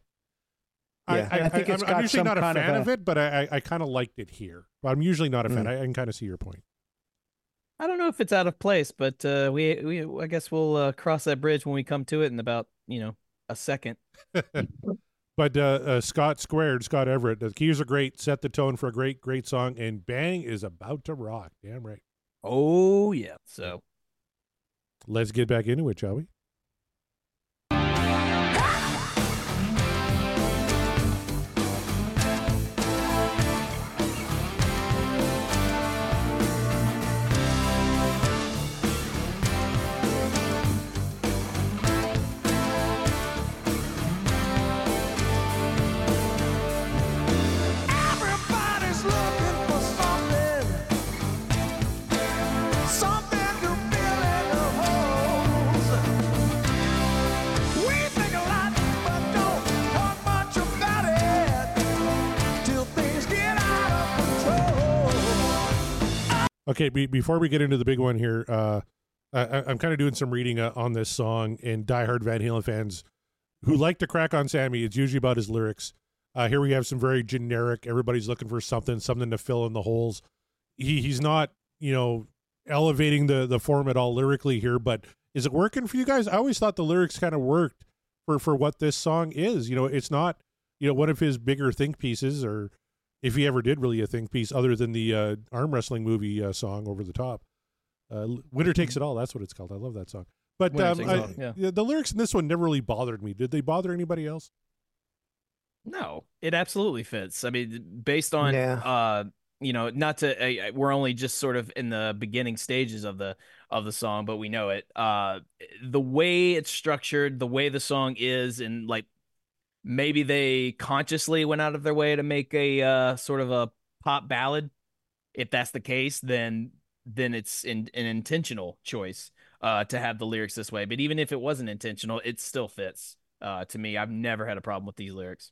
Yeah. I, I, I think I, it's am got usually some not a kind of fan a- of it, but I, I, I kind of liked it here. But I'm usually not a fan. Mm. I, I can kind of see your point. I don't know if it's out of place, but uh, we we I guess we'll uh, cross that bridge when we come to it in about you know a second. But uh, uh, Scott squared, Scott Everett, the keys are great, set the tone for a great, great song, and Bang is about to rock. Damn right. Oh yeah. So Let's get back into it, shall we? Okay, be, before we get into the big one here, uh, I, I'm kind of doing some reading uh, on this song, and diehard Van Halen fans who like to crack on Sammy, it's usually about his lyrics. Uh, here we have some very generic. Everybody's looking for something, something to fill in the holes. He he's not, you know, elevating the the form at all lyrically here, but is it working for you guys? I always thought the lyrics kind of worked for for what this song is. You know, it's not, you know, one of his bigger think pieces, or if he ever did really a think piece, other than the uh, arm wrestling movie uh, song "Over the Top." Uh, Winner takes it all. That's what it's called. I love that song. But um, I- It All, yeah. yeah, the lyrics in this one never really bothered me. Did they bother anybody else? No, it absolutely fits. I mean, based on Yeah. uh, you know, not to uh, we're only just sort of in the beginning stages of the of the song, but we know it. Uh, the way it's structured, the way the song is, and like maybe they consciously went out of their way to make a uh, sort of a pop ballad. If that's the case, then then it's in, an intentional choice uh, to have the lyrics this way. But even if it wasn't intentional, it still fits uh, to me. I've never had a problem with these lyrics.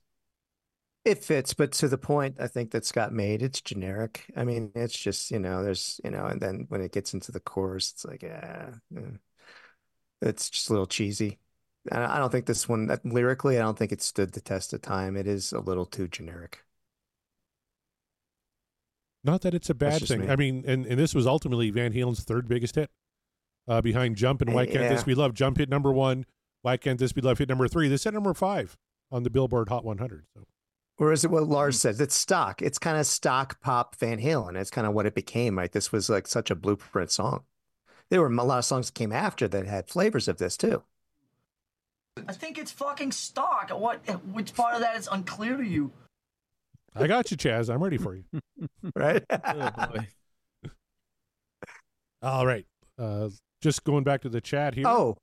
It fits, but to the point I think that Scott made, it's generic. I mean, it's just, you know, there's, you know, and then when it gets into the chorus, it's like, yeah, it's just a little cheesy. I don't think this one, that lyrically, I don't think it stood the test of time. It is a little too generic. Not that it's a bad thing. me. I mean, and, and this was ultimately Van Halen's third biggest hit, uh, behind Jump and Why Can't This Be Love. Jump hit number one. Why Can't This Be Love hit number three. This hit number five on the Billboard Hot 100. So Or is it what Lars says? It's stock. It's kind of stock pop Van Halen. It's kind of what it became, right? This was like such a blueprint song. There were a lot of songs that came after that had flavors of this too. I think it's fucking stock. What? Which part of that is unclear to you? I got you, Chaz. I'm ready for you. Right? Oh boy. All right. Uh, just going back to the chat here. Oh,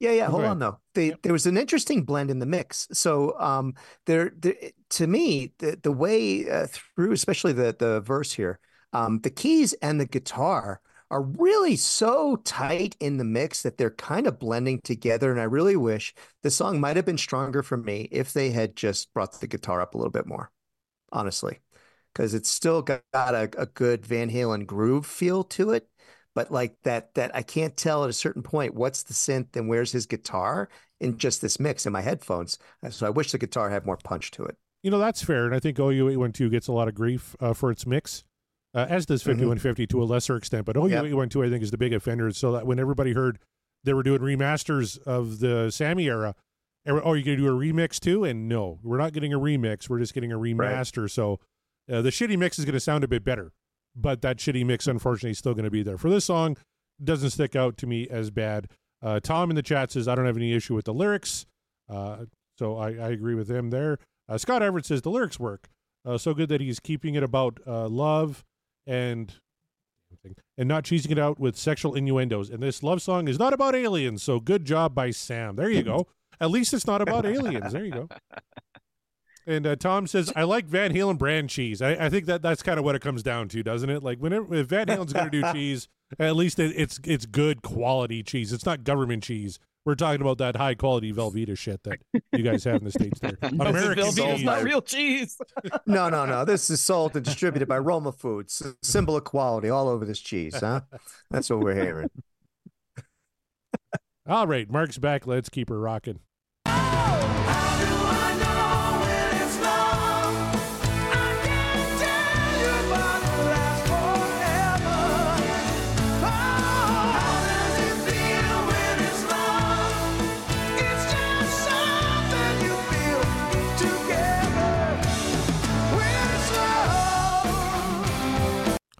yeah, yeah. Oh, go Hold ahead. on though. They, Yep. There was an interesting blend in the mix. So, um, there, there to me, the the way uh, through, especially the the verse here, um, the keys and the guitar are really so tight in the mix that they're kind of blending together. And I really wish the song might have been stronger for me if they had just brought the guitar up a little bit more, honestly, because it's still got a, a good Van Halen groove feel to it but like that that I can't tell at a certain point what's the synth and where's his guitar in just this mix in my headphones. Uh, So I wish the guitar had more punch to it. You know, that's fair. And I think OU812 gets a lot of grief uh, for its mix, uh, as does 5150 to a lesser extent. But OU812, I think, is the big offender. So that when everybody heard they were doing remasters of the Sammy era, oh, you're going to do a remix too? And no, we're not getting a remix. We're just getting a remaster. So uh, the shitty mix is going to sound a bit better. But that shitty mix, unfortunately, is still going to be there. For this song, doesn't stick out to me as bad. Uh, Tom in the chat says, I don't have any issue with the lyrics. Uh, so I, I agree with him there. Uh, Scott Everett says the lyrics work. Uh, so good that he's keeping it about uh, love and and not cheesing it out with sexual innuendos. And this love song is not about aliens. So good job by Sam. There you go. At least it's not about aliens. There you go. And uh, Tom says, "I like Van Halen brand cheese. I, I think that that's kind of what it comes down to, doesn't it? Like whenever if Van Halen's going to do cheese, at least it, it's it's good quality cheese. It's not government cheese. We're talking about that high quality Velveeta shit that you guys have in the states. There, American Velveeta's cheese. not real cheese. No, no, no. This is sold and distributed by Roma Foods. Symbol of quality all over this cheese, huh? That's what we're hearing. All right, Mark's back. Let's keep her rocking.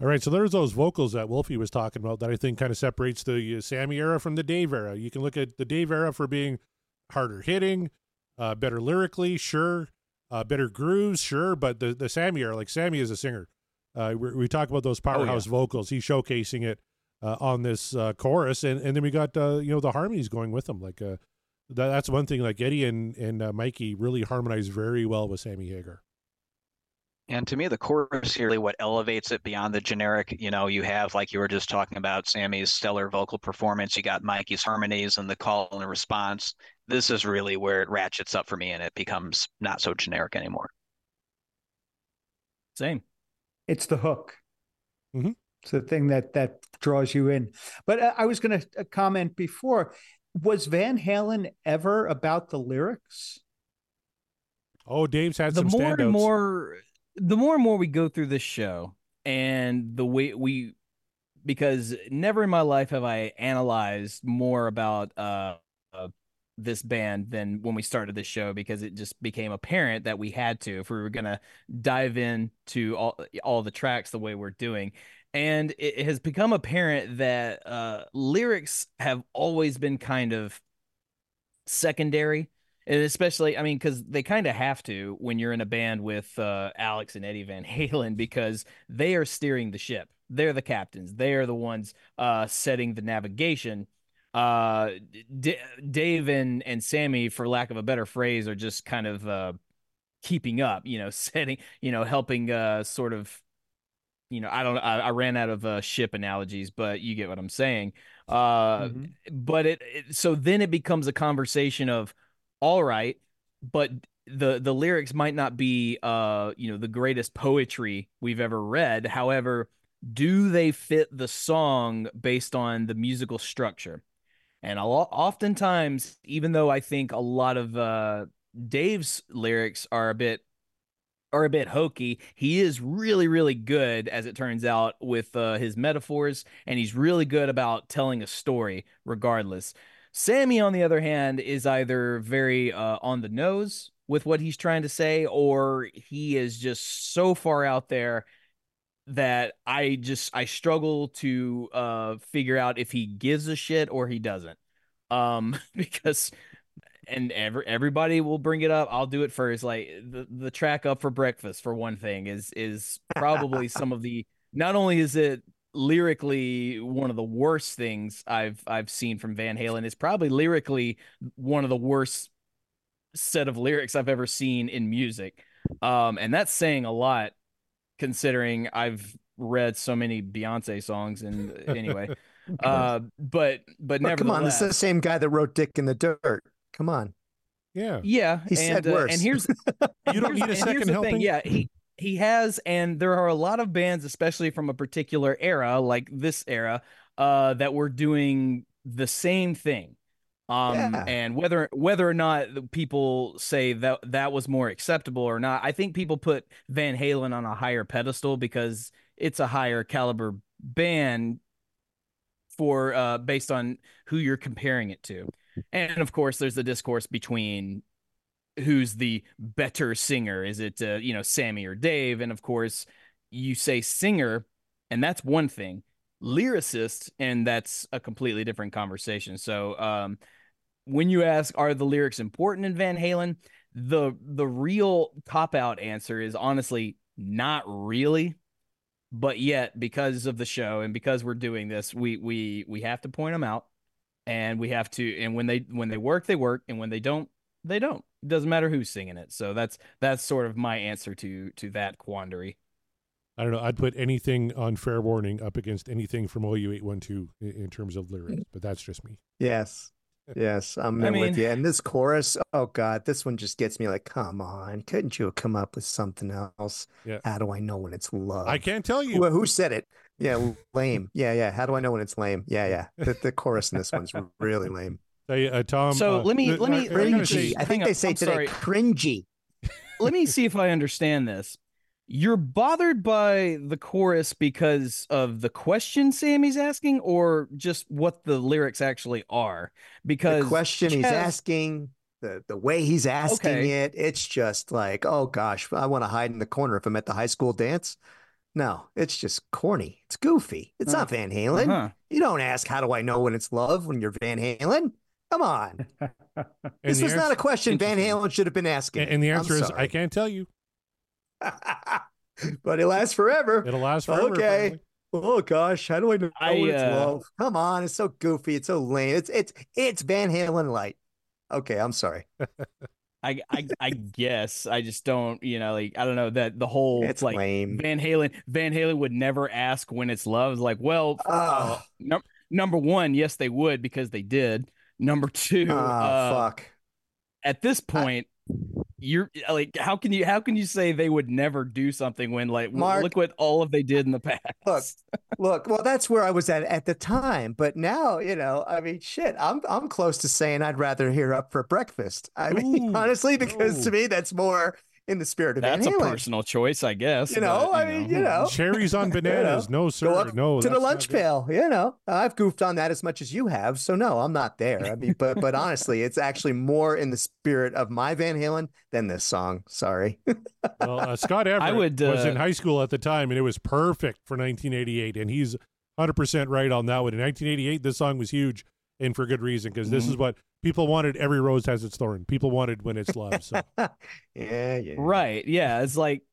All right, so there's those vocals that Wolfie was talking about that I think kind of separates the uh, Sammy era from the Dave era. You can look at the Dave era for being harder hitting, uh, better lyrically, sure, uh, better grooves, sure, but the the Sammy era, like Sammy is a singer. Uh, we, we talk about those powerhouse vocals. He's showcasing it uh, on this uh, chorus, and and then we got uh, you know the harmonies going with him. Like uh, that, that's one thing. Like Eddie and and uh, Mikey really harmonize very well with Sammy Hagar. And to me, the chorus here really what elevates it beyond the generic. You know, you have like you were just talking about Sammy's stellar vocal performance. You got Mikey's harmonies and the call and response. This is really where it ratchets up for me, and it becomes not so generic anymore. Same. It's the hook. Mhm. It's the thing that that draws you in. But uh, I was going to comment before. Was Van Halen ever about the lyrics? Oh, Dave's had the some more standouts. and more the more and more we go through this show and the way we because never in my life have I analyzed more about uh, uh this band than when we started this show because it just became apparent that we had to if we were to dive into all all the tracks the way we're doing. And it it has become apparent that uh lyrics have always been kind of secondary and especially i mean because they kind of have to when you're in a band with uh, alex and eddie van halen because they are steering the ship. They're the captains. They are the ones uh, setting the navigation. Uh, D- dave and, and sammy for lack of a better phrase are just kind of uh, keeping up you know setting you know helping uh, sort of you know i don't i, I ran out of uh, ship analogies but you get what i'm saying. Uh, Mhm. but it, it so then it becomes a conversation of all right but the the lyrics might not be uh you know the greatest poetry we've ever read however do they fit the song based on the musical structure and a lot oftentimes even though i think a lot of uh dave's lyrics are a bit are a bit hokey. He is really, really good, as it turns out, with uh, his metaphors, and he's really good about telling a story, regardless. Sammy, on the other hand, is either very uh, on the nose with what he's trying to say, or he is just so far out there that I just I struggle to uh, figure out if he gives a shit or he doesn't. Um, because and every everybody will bring it up. I'll do it first. Like the the track up for breakfast for one thing is is probably some of the not only is it lyrically one of the worst things I've I've seen from Van Halen, it's probably lyrically one of the worst set of lyrics I've ever seen in music. Um, and that's saying a lot considering I've read so many Beyonce songs and anyway. uh but but But come on, this is the same guy that wrote "Dick in the Dirt." Come on, Yeah. Yeah, He and, said uh, worse. and here's You don't need a second the thing, helping? Yeah, he he has, and there are a lot of bands, especially from a particular era, like this era, uh, that were doing the same thing. Um, Yeah. and whether whether or not people say that that was more acceptable or not, I think people put Van Halen on a higher pedestal because it's a higher caliber band for uh based on who you're comparing it to. And of course, there's the discourse between who's the better singer. Is it uh, you know Sammy or Dave? And of course, you say singer, and that's one thing. Lyricist, and that's a completely different conversation. So, um, when you ask, are the lyrics important in Van Halen? The the real cop out answer is honestly not really. But yet, because of the show and because we're doing this, we we we have to point them out, and we have to. And when they when they work, they work, and when they don't, they don't. It doesn't matter who's singing it. So that's that's sort of my answer to to that quandary. I don't know. I'd put anything on fair warning up against anything from OU eight one two in terms of lyrics, but that's just me. yes, yes, I'm I in with you. And this chorus, oh god, this one just gets me like, come on, couldn't you have come up with something else? Yeah. How do I know when it's love? I can't tell you. Who, who said it? Yeah, lame. Yeah, yeah. How do I know when it's lame? Yeah, yeah. The, the chorus in this one's really lame. Tell uh, Tom. So uh, let me- th- let me- I- I let me gotta just- say- Cringy. I think on, they say I'm today sorry. cringy. Let me see if I understand this. You're bothered by the chorus because of the question Sammy's asking, or just what the lyrics actually are? Because the question he's asking, the the way he's asking Okay. it, it's just like, oh gosh, I want to hide in the corner if I'm at the high school dance. No, it's just corny. It's goofy. It's Uh, not Van Halen. Uh-huh. You don't ask, how do I know when it's love when you're Van Halen? Come on. this the was not a question Van Halen should have been asking. And, and the I'm answer is, I can't tell you. but it lasts forever. It'll last forever. Okay. apparently. Oh gosh, how do I know I, when it's uh, love? Come on, it's so goofy. It's so lame. It's it's it's Van Halen light. Okay, I'm sorry. I, I I guess I just don't, you know, like I don't know that the whole It's like lame. Van Halen Van Halen would never ask when it's love. It's like, well, uh, Oh, num- number one, yes, they would because they did. Number two, oh uh, fuck. at this point, you're like, how can you how can you say they would never do something when like Mark- look what all of they did in the past? Look, Look, well, that's where I was at at the time, but now, you know, I mean, shit, I'm I'm close to saying I'd rather hear up for breakfast. I mean, Ooh, honestly, because to me, that's more in the spirit of That's a Van Halen. personal choice, I guess. You know, but, I mean, you know, Cherries on bananas. No, sir. up no. to the that's not lunch good. pail. You know, I've goofed on that as much as you have, so no, I'm not there. I mean, but but honestly, it's actually more in the spirit of my Van Halen than this song. Sorry. Well, uh, Scott Everett would, was in uh, high school at the time, and it was perfect for 1988. And he's 100% right on that one. In 1988, this song was huge, and for good reason, because this Mm-hmm. is what people wanted. Every rose has its thorn. People wanted when it's love. So yeah, yeah. Right. Yeah. It's like,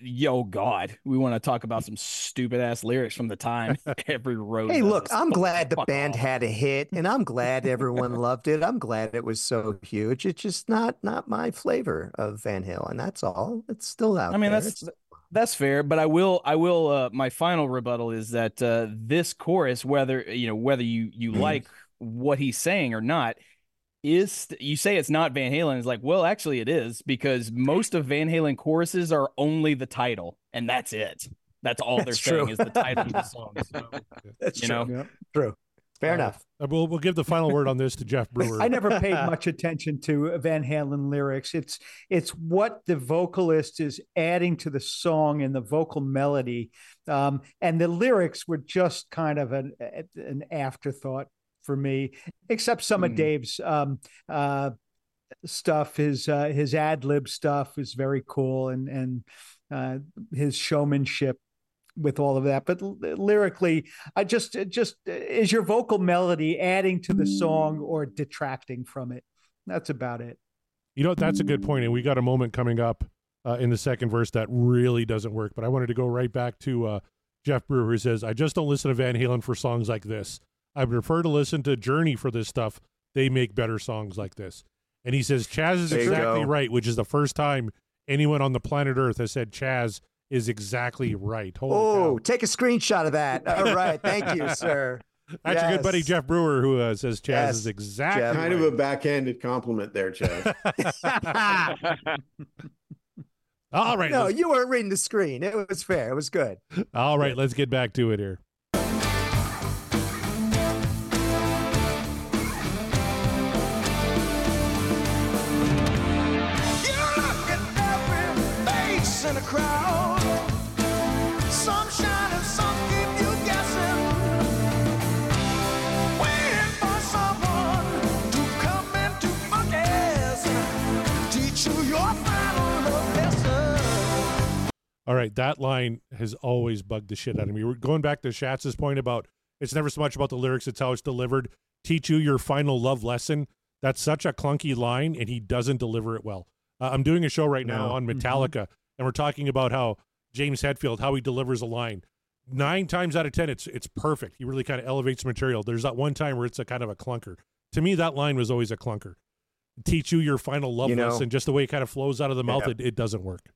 yo, God, we want to talk about some stupid ass lyrics from the time. Every rose. Hey, look, I'm glad the band off. had a hit, and I'm glad everyone loved it. I'm glad it was so huge. It's just not not my flavor of Van Halen. And that's all. It's still out I mean, there. that's It's- that's fair, but I will I will uh my final rebuttal is that uh this chorus whether you know whether you you Mm-hmm. like what he's saying or not is you say it's not Van Halen is like well actually it is because most of Van Halen choruses are only the title and that's it. That's all they're That's saying is the title of the song. So, that's you true. know, True. Fair Uh, enough. uh, we'll we'll give the final word on this to Jeff Brewer. I never paid much attention to Van Halen lyrics. It's it's what the vocalist is adding to the song and the vocal melody, um, and the lyrics were just kind of an an afterthought for me. Except some of Hmm. Dave's um, uh, stuff, his uh, his ad lib stuff is very cool, and and uh, his showmanship with all of that. But l- lyrically, I just just is your vocal melody adding to the song or detracting from it. That's about it. You know, that's a good point, and we got a moment coming up uh, in the second verse that really doesn't work. But I wanted to go right back to uh, Jeff Brewer, who says, "I just don't listen to Van Halen for songs like this. I prefer to listen to Journey for this stuff. They make better songs like this." And he says, "Chaz is There exactly right," which is the first time anyone on the planet Earth has said Chaz is exactly right. Holy Oh, cow. take a screenshot of that. All right. Thank you, sir. That's your good buddy Jeff Brewer, who uh, says Chaz Yes, is exactly Jeff. Kind right. of a backhanded compliment there, Chaz. All right, no, you weren't reading the screen. It was fair. It was good. all right, let's get back to it here. All right, that line has always bugged the shit out of me. We're going back to Schatz's point about it's never so much about the lyrics, it's how it's delivered. Teach you your final love lesson. That's such a clunky line, and he doesn't deliver it well. Uh, I'm doing a show right now No. on Metallica, and we're talking about how James Hetfield, how he delivers a line. Nine times out of ten, it's it's perfect. He really kind of elevates material. There's that one time where it's a kind of a clunker. To me, that line was always a clunker. Teach you your final love You know- lesson. Just the way it kind of flows out of the mouth, Yeah. it, it doesn't work.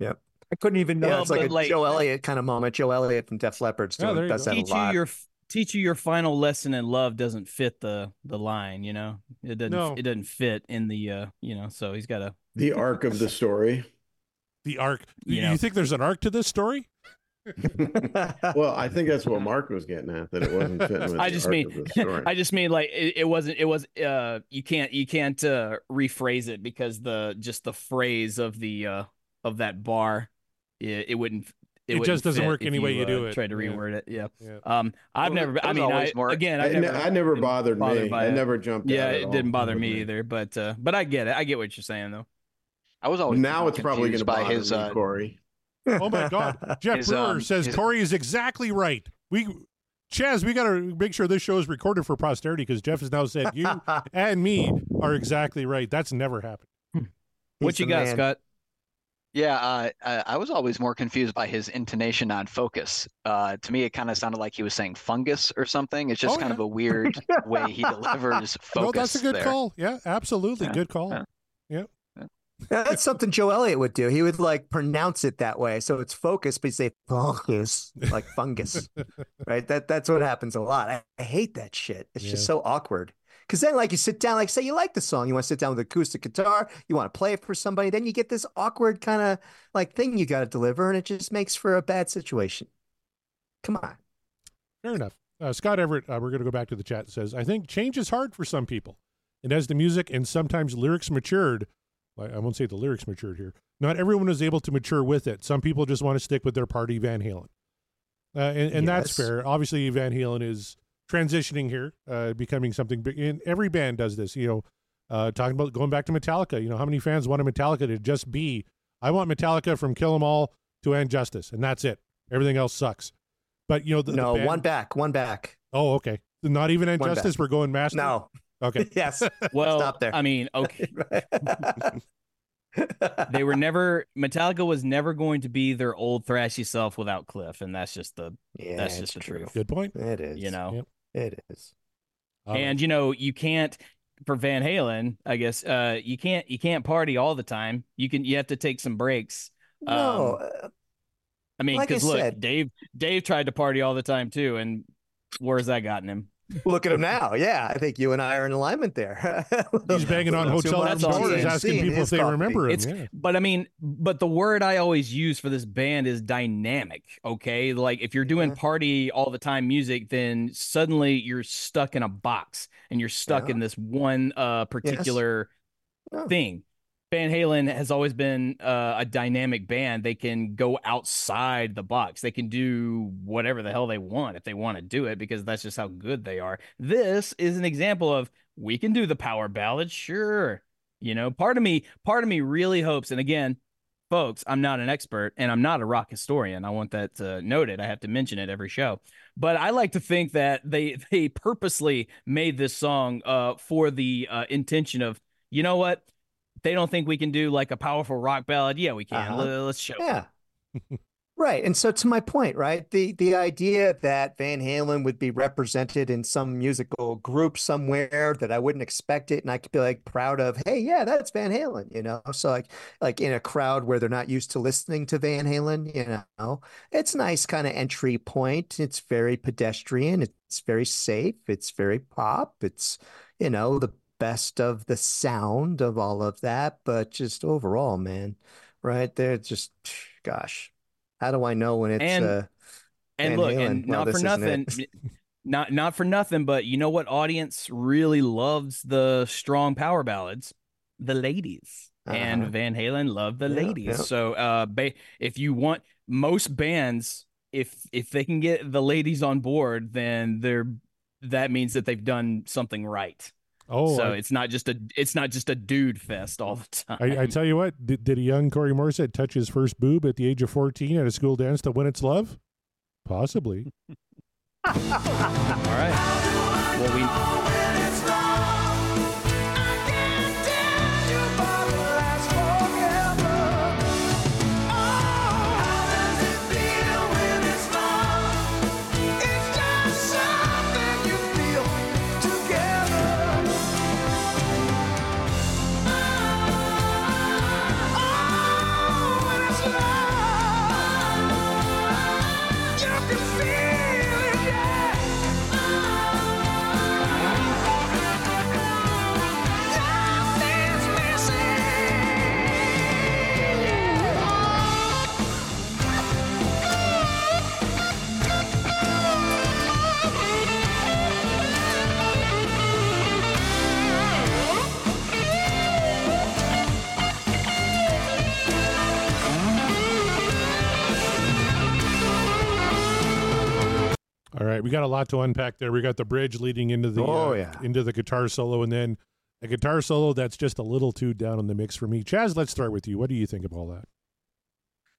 I couldn't even know. Yeah, it's like a like- Joe Elliott kind of moment. Joe Elliott from Def Leppard Oh, doing, there does go. that a teach you lot. your teach you your final lesson in love doesn't fit the the line, you know. It doesn't No. it doesn't fit in the uh, you know, so he's got to the arc of the story. The arc. You You, know. think there's an arc to this story? Well, I think that's what Mark was getting at that it wasn't fitting with I the just arc mean of story. I just mean like it, it wasn't it was uh you can't you can't uh rephrase it because the just the phrase of the uh of that bar it, it wouldn't It wouldn't just doesn't work if any way you uh, do it. Tried to Yeah. reword it, yeah. Yeah. Um, I've Well, never. that I mean, I, always again, I, I've ne- never. I never bothered me. I never jumped. Yeah, out it didn't bother me either. But uh, but I get it. I get what you're saying though. I was always Now it's probably going confused to by bother his me, uh, Corey. Oh my God! Jeff His, Brewer um, says his- Corey is exactly right. We, Chaz, we got to make sure this show is recorded for posterity because Jeff has now said you and me are exactly right. That's never happened. what you got, man. Scott? Yeah, uh, I, I was always more confused by his intonation on focus. Uh, to me, it kind of sounded like he was saying fungus or something. It's just Oh, kind yeah. of a weird way he delivers focus. no, that's a good there. call. Yeah, absolutely, Yeah, good call. yeah. That's something Joe Elliott would do. He would like pronounce it that way. So it's focus, but he'd say fungus, like fungus. right? That that's what happens a lot. I, I hate that shit. It's just so awkward. Because then, like, you sit down, like, say you like the song, you want to sit down with acoustic guitar, you want to play it for somebody, then you get this awkward kind of like thing you got to deliver, and it just makes for a bad situation. Come on. Fair enough. Uh, Scott Everett, uh, we're going to go back to the chat, says, I think change is hard for some people. And as the music and sometimes lyrics matured, I won't say the lyrics matured here, not everyone is able to mature with it. Some people just want to stick with their party Van Halen. Uh, and and that's fair. Obviously, Van Halen is transitioning here, uh, becoming something big. And every band does this, you know, uh, talking about going back to Metallica. You know, how many fans wanted Metallica to just be, I want Metallica from Kill 'Em All to And Justice, and that's it. Everything else sucks. But, you know, the, the no, band- one back, one back. Oh, okay. Not even One Injustice. back. We're going master. No. Okay. yes. Well, Stop there. I mean, okay. they were never Metallica was never going to be their old thrashy self without Cliff, and that's just the Yeah, that's just the true. truth. Good point. It is. You know, Yep. It is. All right. and you know you can't for Van Halen, I guess uh you can't you can't party all the time. You can you have to take some breaks. No, Um, uh, I mean, Like because look, said- Dave Dave tried to party all the time too, and where's that gotten him? Look at him now. Yeah, I think you and I are in alignment there. He's banging on Too hotel much room doors, asking people if they coffee. remember him. It's yeah. but I mean, but the word I always use for this band is dynamic. Okay, like if you're doing Yeah. party all the time music, then suddenly you're stuck in a box and you're stuck Yeah. in this one uh particular Yeah. thing. Van Halen has always been uh, a dynamic band. They can go outside the box. They can do whatever the hell they want if they want to do it because that's just how good they are. This is an example of we can do the power ballad, sure. You know, part of me, part of me really hopes. And again, folks, I'm not an expert and I'm not a rock historian. I want that uh, noted. I have to mention it every show. But I like to think that they they purposely made this song uh, for the uh, intention of, you know what? They don't think we can do like a powerful rock ballad. Yeah, we can. Uh-huh. Let- Let's show. Yeah. right. And so to my point, right? The the idea that Van Halen would be represented in some musical group somewhere that I wouldn't expect it and I could be like proud of, hey, yeah, that's Van Halen, you know. So like like in a crowd where they're not used to listening to Van Halen, you know, it's nice kind of entry point. It's very pedestrian, it's very safe, it's very pop, it's you know, the best of the sound of all of that, but just overall, man right there just gosh how do i know when it's And- uh And look, Halen. and Well, not for nothing, not not for nothing, but you know what audience really loves the strong power ballads? The ladies. And Uh-huh. Van Halen loved the Yeah, ladies. yeah. So uh ba- if you want most bands if if they can get the ladies on board, then they're that means that they've done something right. Oh, so I, it's not just a it's not just a dude fest all the time. I, I tell you what, did, did a young Corey Morissette touch his first boob at the age of 14 at a school dance to When It's Love? Possibly. all right. Well, we All right, we got a lot to unpack there. We got the bridge leading into the Oh, uh, yeah. into the guitar solo, and then a guitar solo that's just a little too down in the mix for me. Chaz, let's start with you. What do you think of all that?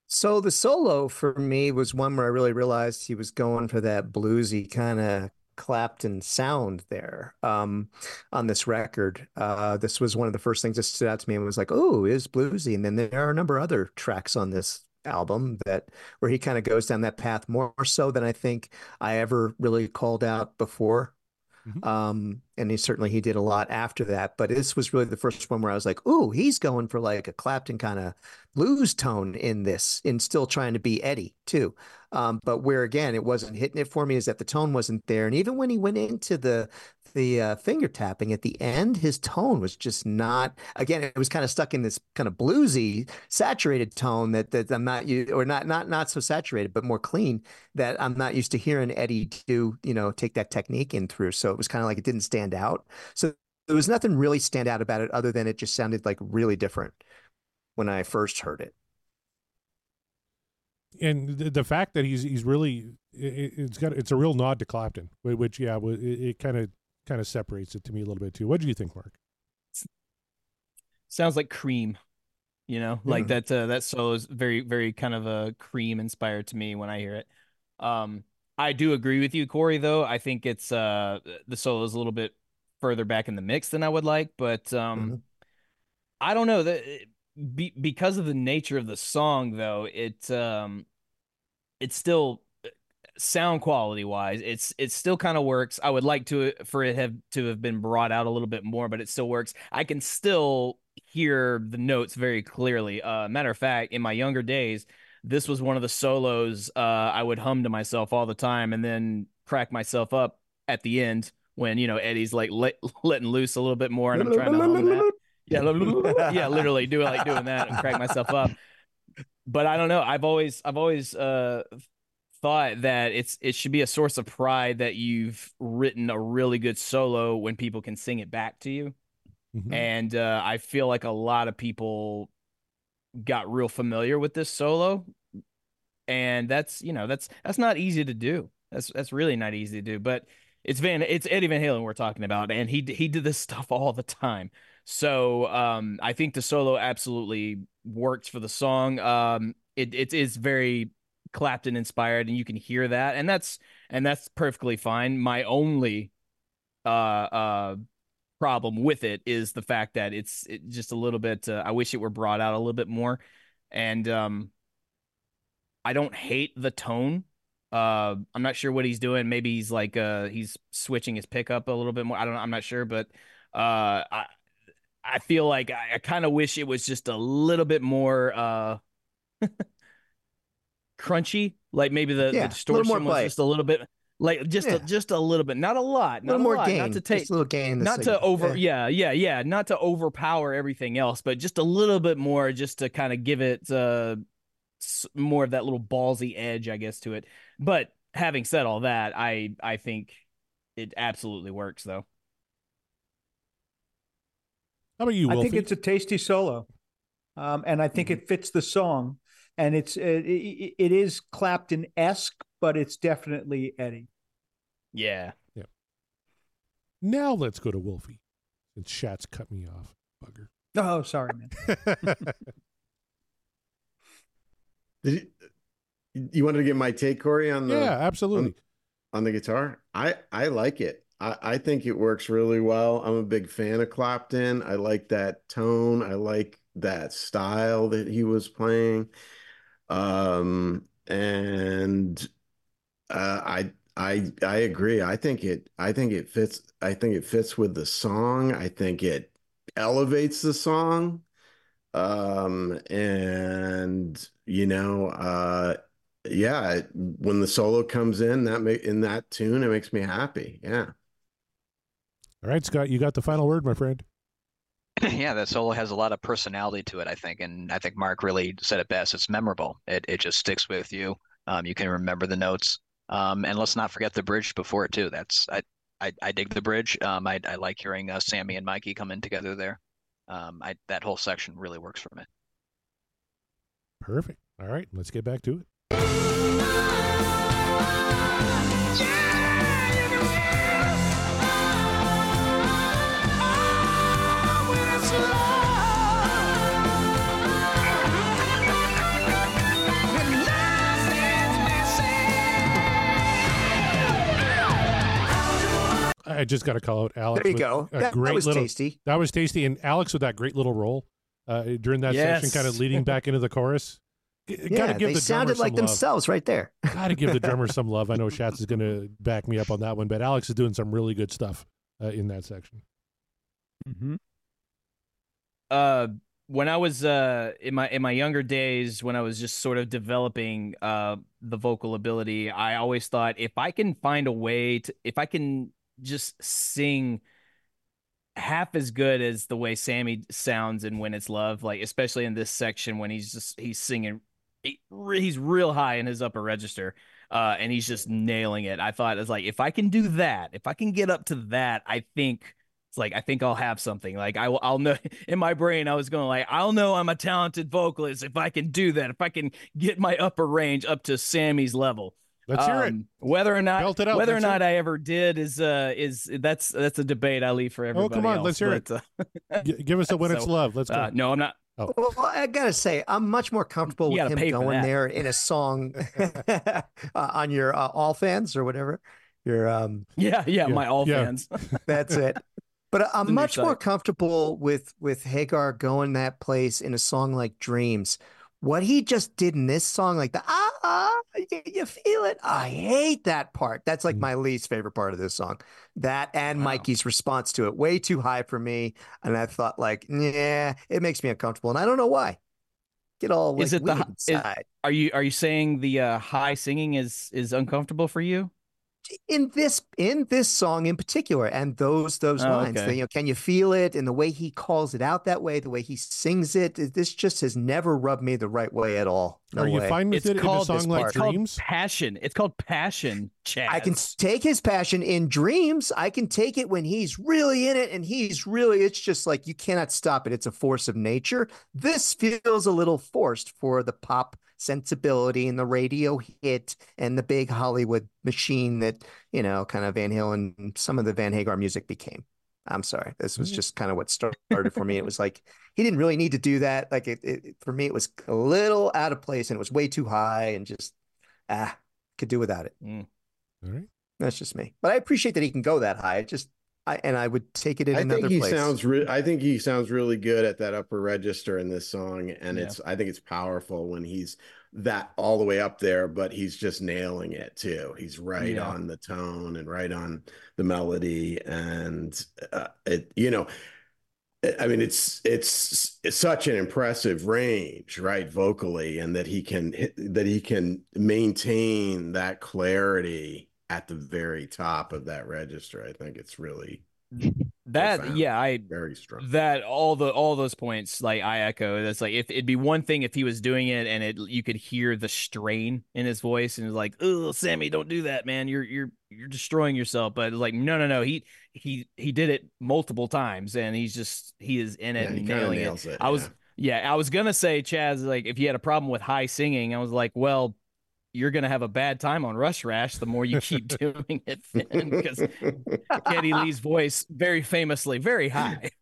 so the solo for me was one where i really realized he was going for that bluesy kind of clapton sound there um on this record uh this was one of the first things that stood out to me and was like oh it is bluesy and then there are a number of other tracks on this album that where he kind of goes down that path more so than i think i ever really called out before Mhm. Um, and he certainly he did a lot after that, but this was really the first one where I was like, "Ooh, he's going for like a Clapton kind of blues tone in this, and still trying to be Eddie too." Um, but where again it wasn't hitting it for me is that the tone wasn't there, and even when he went into the the uh, finger tapping at the end, his tone was just not. Again, it was kind of stuck in this kind of bluesy, saturated tone that that I'm not u- or not not not so saturated, but more clean that I'm not used to hearing Eddie do. You know, take that technique in through. So it was kind of like it didn't stand out. So there was nothing really stand out about it other than it just sounded like really different when I first heard it. and the, fact that he's he's really it, it's got it's a real nod to Clapton, which yeah, it kind of kind of separates it to me a little bit too. What do you think, Mark? sounds like cream you know like that uh, that solo is very very kind of a cream inspired to me when i hear it um i do agree with you corey though i think it's uh the solo is a little bit further back in the mix than i would like but um Mhm. i don't know that be, because of the nature of the song though it um it's still sound quality wise it's it still kind of works. I would like to for it have to have been brought out a little bit more but it still works. I can still hear the notes very clearly. Uh matter of fact in my younger days this was one of the solos uh i would hum to myself all the time and then crack myself up at the end when you know eddie's like let, letting loose a little bit more and i'm trying to hum that. Yeah yeah literally do like doing that and crack myself up. But i don't know. I've always i've always uh thought that it's it should be a source of pride that you've written a really good solo when people can sing it back to you Mhm. and uh, I feel like a lot of people got real familiar with this solo, and that's you know that's that's not easy to do. That's that's really not easy to do. But it's Van it's Eddie Van Halen we're talking about, and he he did this stuff all the time. So um, I think the solo absolutely works for the song. Um, it it is very Clapton inspired, and you can hear that, and that's and that's perfectly fine. My only uh uh problem with it is the fact that it's it just a little bit uh, I wish it were brought out a little bit more and um I don't hate the tone. Uh I'm not sure what he's doing. Maybe he's like uh he's switching his pickup a little bit more. I don't I'm not sure but uh I I feel like I, I kind of wish it was just a little bit more uh crunchy like maybe the, Yeah, the little distortion more was just a little bit like just Yeah. a, just a little bit not a lot A not little a more lot, gain. not to take just a little gain. in the not to over Yeah. yeah yeah yeah not to overpower everything else but just a little bit more just to kind of give it uh more of that little ballsy edge i guess to it but having said all that i i think it absolutely works though How about you, I think it's a tasty solo, um, and I think it fits the song. And it's uh, it, it, it is Clapton esque, but it's definitely Eddie. yeah Yeah. now let's go to Wolfie. Since Shat's cut me off, bugger. Oh, sorry, man. Did you, you wanted to get my take, Corey, on the yeah, absolutely. on the guitar? I I like it. I I think it works really well. I'm a big fan of Clapton. I like that tone. I like that style that he was playing. Um, and uh, I I I agree. I think it I think it fits. I think it fits with the song. I think it elevates the song. Um, and you know, uh, yeah, when the solo comes in in that tune, it makes me happy. Yeah. All right, Scott, you got the final word, my friend. yeah, that solo has a lot of personality to it, I think, and I think Mark really said it best. It's memorable. It it just sticks with you. Um, you can remember the notes. Um, and let's not forget the bridge before it too. That's I I, I dig the bridge. Um, I I like hearing uh, Sammy and Mikey come in together there. Um, I that whole section really works for me. Perfect. All right, let's get back to it. I just got to call out Alex. There you go. That, great that was little, tasty. That was tasty, and Alex with that great little roll uh, during that section, kind of leading back into the chorus. G- Yeah, gotta give they the drummer sounded like love. themselves right there. Got to give the drummer some love. I know Schatz is going to back me up on that one, but Alex is doing some really good stuff uh, in that section. Mhm. uh when I was uh in my in my younger days when I was just sort of developing uh the vocal ability, I always thought if I can find a way to if I can just sing half as good as the way Sammy sounds and When It's Love, like especially in this section when he's just he's singing he, he's real high in his upper register. Uh, and he's just nailing it. I thought it's like if I can do that, if I can get up to that, I think it's like I think I'll have something. Like I will, I'll know in my brain. I was going like I'll know I'm a talented vocalist if I can do that. If I can get my upper range up to Sammy's level. Let's hear it. Um, Whether or not Belt it out. whether or Let's not hear I ever did is uh is that's that's a debate I leave for everybody. Oh, come on, else, let's hear it. but, uh, G- give us a when it's love. Let's go. uh, no, I'm not. Well, I gotta say, I'm much more comfortable You with him going there in a song uh, on your uh, all fans or whatever. Your um, Yeah, yeah, Yeah, my all yeah. fans. that's it. But I'm much more comfortable with with Hagar going that place in a song like Dreams. What he just did in this song, like the ah, ah you, feel it. I hate that part. That's like Mm. my least favorite part of this song. That and Wow. Mikey's response to it, way too high for me. And I thought, like, yeah, it makes me uncomfortable, and I don't know why. Get all like Is it the is- Are you are you saying the uh, high singing is is uncomfortable for you? In this in this song in particular and those those Oh, lines okay. the, you know can you feel it and the way he calls it out that way the way he sings it it- this just has never rubbed me the right way at all no Are you way. fine with It's it in a song like it's called Dreams? passion. It's called passion. Chaz. I can take his passion in dreams. I can take it when he's really in it and he's really, it's just like you cannot stop it. It's a force of nature. This feels a little forced for the pop sensibility and the radio hit and the big Hollywood machine that, you know, kind of Van Halen and some of the Van Hagar music became. I'm sorry. This was just kind of what started for me. It was like he didn't really need to do that. Like it, it for me, it was a little out of place and it was way too high and just ah could do without it. All right. That's just me. But I appreciate that he can go that high. It just I and I would take it in I another think he place. sounds. Re- I think he sounds really good at that upper register in this song, and Yeah. it's. I think it's powerful when he's that all the way up there, but he's just nailing it too. He's right Yeah. on the tone and right on the melody, and uh, it. You know, I mean, it's it's it's such an impressive range, right, vocally, and that he can that he can maintain that clarity at the very top of that register. I think it's really that. profound. Yeah, I very strong. that all the all those points like I echo. That's like if it'd be one thing if he was doing it and it you could hear the strain in his voice and it's like, oh Sammy, don't do that, man. You're you're you're destroying yourself. But like no no no he he he did it multiple times and he's just he is in it Yeah, and nailing it. it, I was yeah. yeah I was gonna say Chaz like if you had a problem with high singing I was like well. You're gonna have a bad time on Rush Rash the more you keep doing it, because Geddy Lee's voice very famously very high.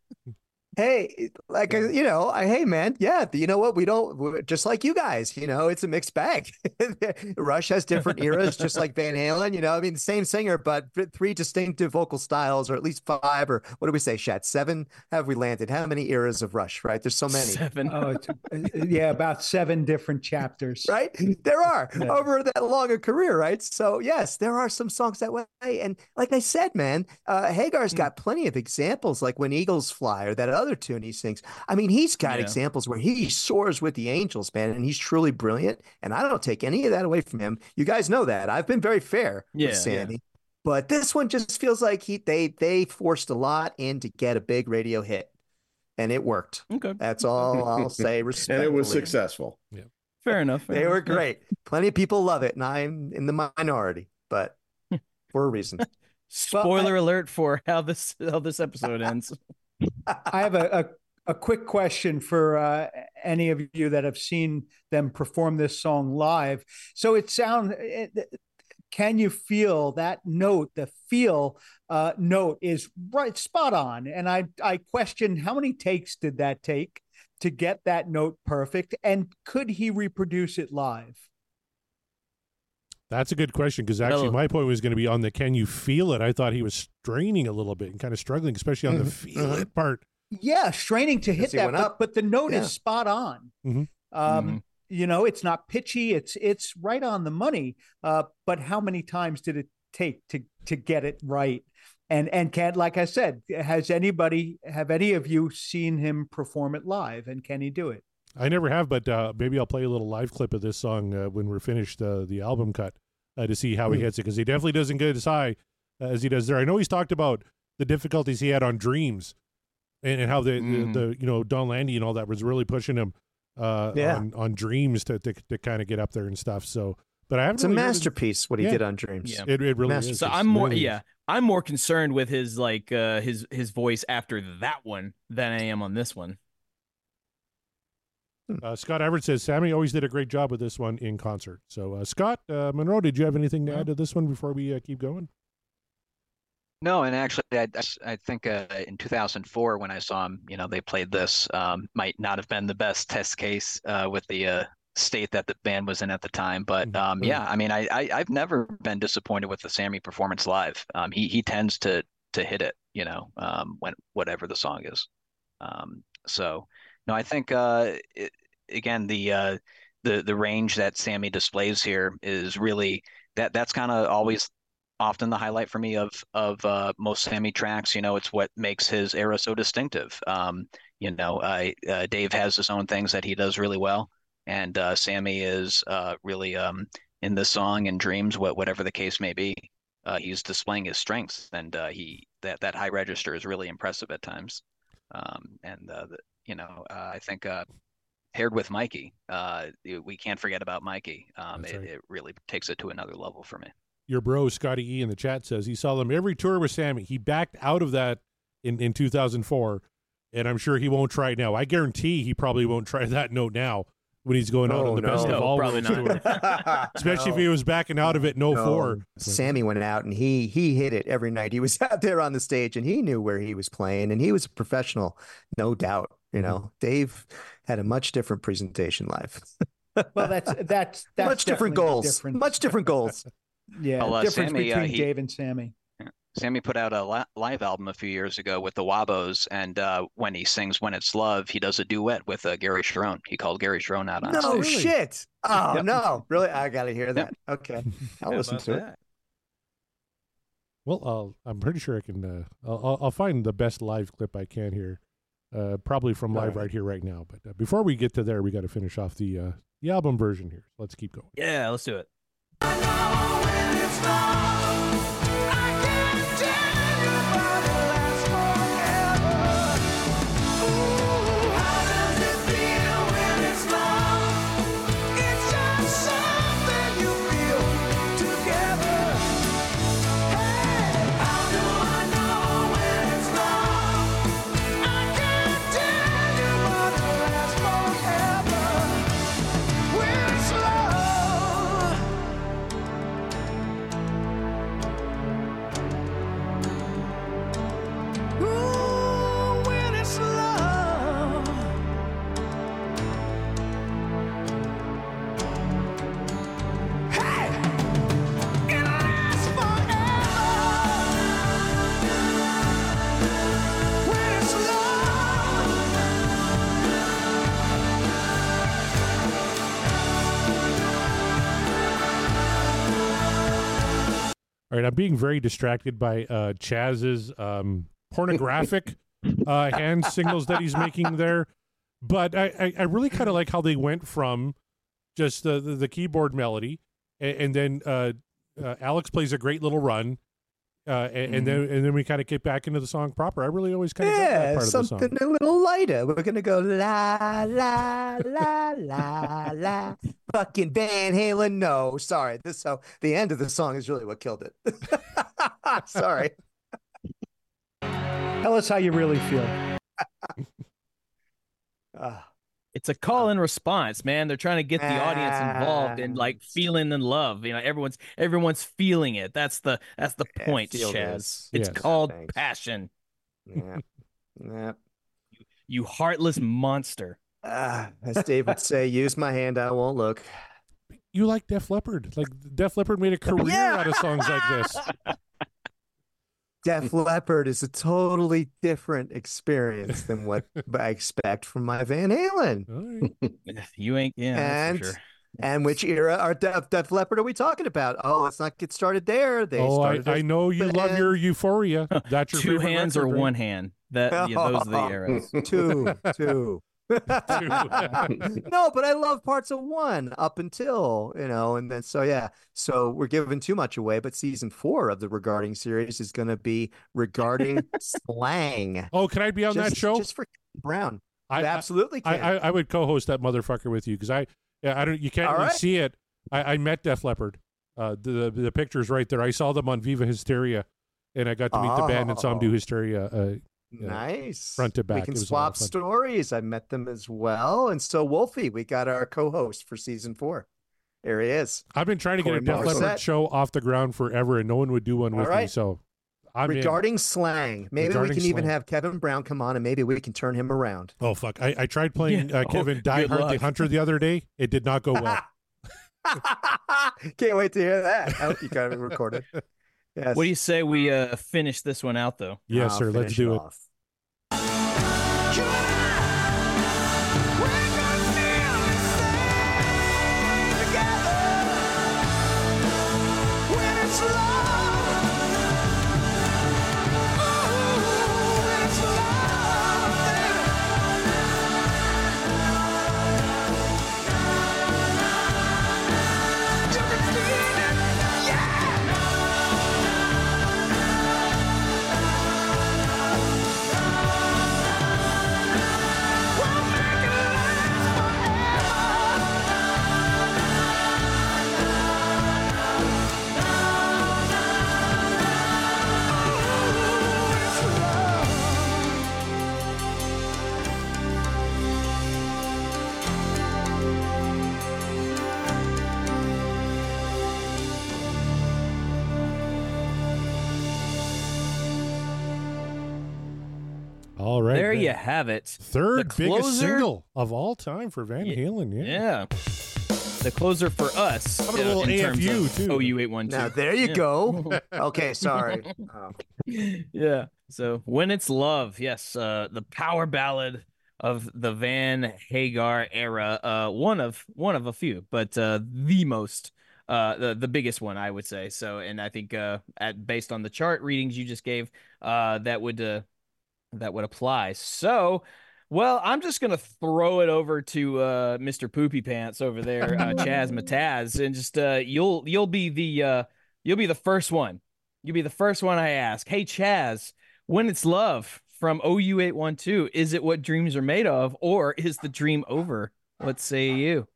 Hey, like uh, you know, I, hey man, yeah, you know what? We don't we're just like you guys. You know, it's a mixed bag. Rush has different eras, just like Van Halen. You know, I mean, same singer, but three distinctive vocal styles, or at least five, or what do we say, Shat? Seven? Have we landed? How many eras of Rush? Right? There's so many. Seven. Oh, it's, uh, yeah, about seven different chapters. right? There are Yeah. over that long a career, right? So yes, there are some songs that way. And like I said, man, uh. Hagar's got plenty of examples, like when Eagles Fly or that other tune he sings. I mean, he's got Yeah. examples where he soars with the angels, man, and he's truly brilliant. And I don't take any of that away from him. You guys know that. I've been very fair Yeah, with yeah. But this one just feels like he they they forced a lot in to get a big radio hit. And it worked. Okay. That's all I'll say. and it was successful. Yeah. Fair enough. fair They were great. Plenty of people love it, and I'm in the minority, but for a reason. Spoiler alert for how this how this episode ends. I have a, a, a quick question for uh, any of you that have seen them perform this song live. So it sounds. Can you feel that note? The feel uh, note is right, spot on. And I I question how many takes did that take to get that note perfect, and could he reproduce it live? That's a good question because actually my point was going to be on the can you feel it? I thought he was straining a little bit and kind of struggling, especially on the Mhm, feel mhm. it part. Yeah, straining to hit that, went but, but the note Yeah. is spot on. Mhm. Um, Mhm. You know, it's not pitchy. It's it's right on the money. Uh, but how many times did it take to to get it right? And and can like I said, has anybody have any of you seen him perform it live? And can he do it? I never have, but uh, maybe I'll play a little live clip of this song uh, when we're finished uh, the album cut uh, to see how he Hmm. hits it because he definitely doesn't get as high uh, as he does there. I know he's talked about the difficulties he had on Dreams, and, and how the, Mhm. the the you know Donn Landee and all that was really pushing him uh, Yeah. on on Dreams to to, to kind of get up there and stuff. So, but I haven't. It's a really heard it- masterpiece what he Yeah. did on Dreams. Yeah. It, it really is. So I'm more really yeah, I'm more concerned with his like uh his his voice after that one than I am on this one. Uh, Scott Everett says Sammy always did a great job with this one in concert. So, uh, Scott uh, Monroe, did you have anything to add to this one before we uh, keep going? No, and actually, I, I- I think uh, in 2004 when I saw him, you know, they played this. Um, might not have been the best test case uh, with the uh, state that the band was in at the time, but Mhm. um, yeah, I mean, I, I I've never been disappointed with the Sammy performance live. Um, he he tends to to hit it, you know, um, when whatever the song is. Um, so no, I think uh, it, again the uh, the the range that Sammy displays here is really that that's kind of always often the highlight for me of of uh, most Sammy tracks. You know, it's what makes his era so distinctive. Um, you know, I uh, Dave has his own things that he does really well, and uh, Sammy is uh, really um, in this song and Dreams, what whatever the case may be. Uh, he's displaying his strengths, and uh, he that that high register is really impressive at times. Um, and the, you know, uh, I think uh, paired with Mikey, uh, we can't forget about Mikey. Um, it, right. it really takes it to another level for me. Your bro Scotty E in the chat says he saw them every tour with Sammy. He backed out of that in, in 2004, and I'm sure he won't try it now. I guarantee he probably won't try that note now when he's going out Oh, on the no. best of No, all probably not. tour. Especially if he was backing out of it in 04. No. Sammy went out and he he hit it every night. He was out there on the stage and he knew where he was playing and he was a professional, no doubt. You Mm-hmm. know, Dave had a much different presentation live. Well, that's that's that's much different goals. difference. Much different goals. Yeah, Well, uh, difference Sammy, uh, between he- Dave and Sammy. Sammy put out a li- live album a few years ago with the Wabos, and uh, when he sings "When It's Love," he does a duet with uh, Gary Cherone. He called Gary Cherone out on No stage. Really? shit. Oh Yep. no. Really? I gotta hear that. Okay. I'll How listen about to it. Well, I'll, I'm pretty sure I can. Uh, I'll, I'll- I'll find the best live clip I can here, uh, probably from live Alright. right here, right now. But uh, before we get to there, we got to finish off the uh, the album version here. Let's keep going. Yeah, let's do it. All right, I'm being very distracted by uh, Chaz's um, pornographic uh, hand signals that he's making there. But I, I, I really kind of like how they went from just the, the, the keyboard melody, and, and then uh, uh, Alex plays a great little run, uh, and, and then and then we kind of get back into the song proper. I really always kind of get that Yeah, part of the song. something a little lighter. We're gonna go la la la la la. Fucking Van Halen. No, sorry. This so the end of the song is really what killed it. sorry. Tell us how you really feel. Ah, It's a call and response, man. They're trying to get the audience involved and like feeling in love. You know, everyone's everyone's feeling it. That's the that's the Yeah, point, Chaz. this. It's Yes. called Thanks. passion. yeah, yeah. You heartless monster. Ah, as Dave would say, use my hand. I won't look. You like Def Leppard? Like Def Leppard made a career Yeah. out of songs like this. Def Leppard is a totally different experience than what I expect from my Van Halen. All right. You ain't yeah, that's for And sure. and which era are Def, Def Leppard are we talking about? Oh, let's not get started there. They oh, I, started I know you love your Euphoria. That's your Two hands or one hand. That yeah, those are the eras. two, two. no, but I love parts of one up until, you know, and then so yeah. So we're giving too much away, but season four of the regarding series is gonna be regarding slang. Oh, can I be on that show? Just for Brown. I- You absolutely I, can. I, I would co-host that motherfucker with you because I, yeah, I don't. You can't All really right. see it. I, I met Def Leppard. Uh, the, the the picture's right there. I saw them on Viva Hysteria, and I got to meet the band and saw them do Oh. Hysteria. Uh, yeah, nice. front to back. We can was a lot of swap stories. I met them as well. And so Wolfie, we got our co-host for season four. There he is. I've been trying to get a Corey Def Leppard show off the ground forever, and no one would do one All with me. So I'm in. regarding slang. Maybe Regarding we can even have Kevin Brown come on and maybe we can turn him around. Oh fuck! I, I tried playing Yeah. uh, Kevin Oh, Die good Hard the. Hunter the other day. It did not go well. Can't wait to hear that. I hope you got it recorded. Yes. What do you say we uh, finish this one out though? yes, I'll sir. Let's finish do it. off. You have it. Third The biggest closer- single of all time for Van Ye- Halen. Yeah. Yeah. The closer for us. How about a little in terms AFU of too? OU eight one two. Now there you Yeah. go. Okay, sorry. Oh. yeah. So when it's love, yes, uh, the power ballad of the Van Hagar era, uh, one of one of a few, but uh, the most, uh, the the biggest one, I would say. So, and I think uh, at based on the chart readings you just gave, uh, that would uh, that would apply. So. Well, I'm just gonna throw it over to uh, Mr. Poopy Pants over there, uh, Chaz Mataz, and just uh, you'll you'll be the uh, you'll be the first one. You'll be the first one I ask. Hey, Chaz, when it's love from OU812, is it what dreams are made of, or is the dream over? What say you?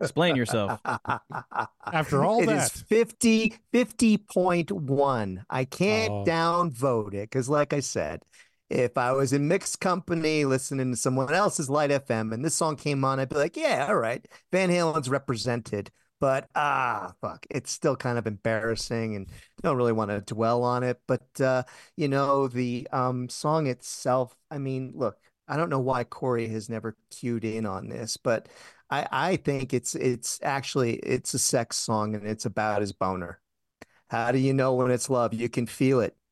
Explain yourself. After all It that, is 50 50.1. I can't Oh. downvote it because, like I said, if I was in mixed company listening to someone else's Light FM and this song came on, I'd be like, yeah, all right, Van Halen's represented. But ah, fuck, it's still kind of embarrassing and don't really want to dwell on it. But uh, you know, the um song itself, I mean, look, I don't know why Corey has never cued in on this, but I I think it's it's actually it's a sex song and it's about his boner. How do you know when it's love? You can feel it.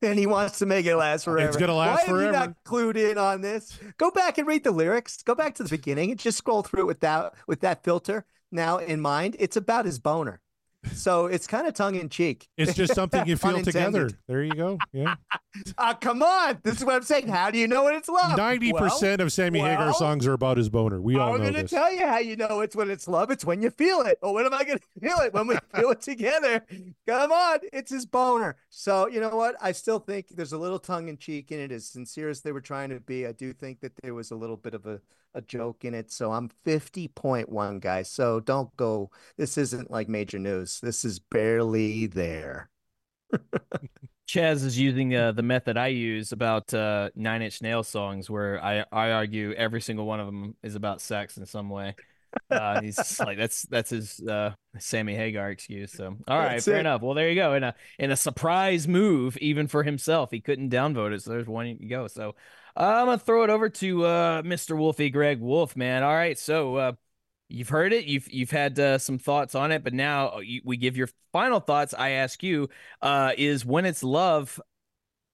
And he wants to make it last forever. It's gonna last Why have you not clued in on this? Go back and read the lyrics. Go back to the beginning and just scroll through it with that with that filter now in mind. It's about his boner. So it's kind of tongue in cheek. it's just something you feel together. There you go. Yeah. Ah, come on. This is what I'm saying. How do you know when it's love? Ninety Well, percent of Sammy Hagar songs are about his boner. We all know. I'm know gonna this. tell you how you know it's when it's love. It's when you feel it. Well, when am I gonna feel it? When we feel it together. Come on, it's his boner. So you know what? I still think there's a little tongue in cheek in it. As sincere as they were trying to be, I do think that there was a little bit of a, a joke in it. So I'm 50.1 guys. So don't go. This isn't like major news. This is barely there. Chaz is using uh, the method I use about uh, Nine Inch Nail songs, where I, I argue every single one of them is about sex in some way. Uh, he's like that's that's his uh, Sammy Hagar excuse. So all right, That's fair it. enough. Well, there you go. In a in a surprise move, even for himself, he couldn't downvote it. So there's one to go. So I'm gonna throw it over to uh, Mr. Wolfie Greg Wolf, man. All right, so uh, you've heard it, you've you've had uh, some thoughts on it, but now uh, you, we give your final thoughts. I ask you, uh, is when it's love,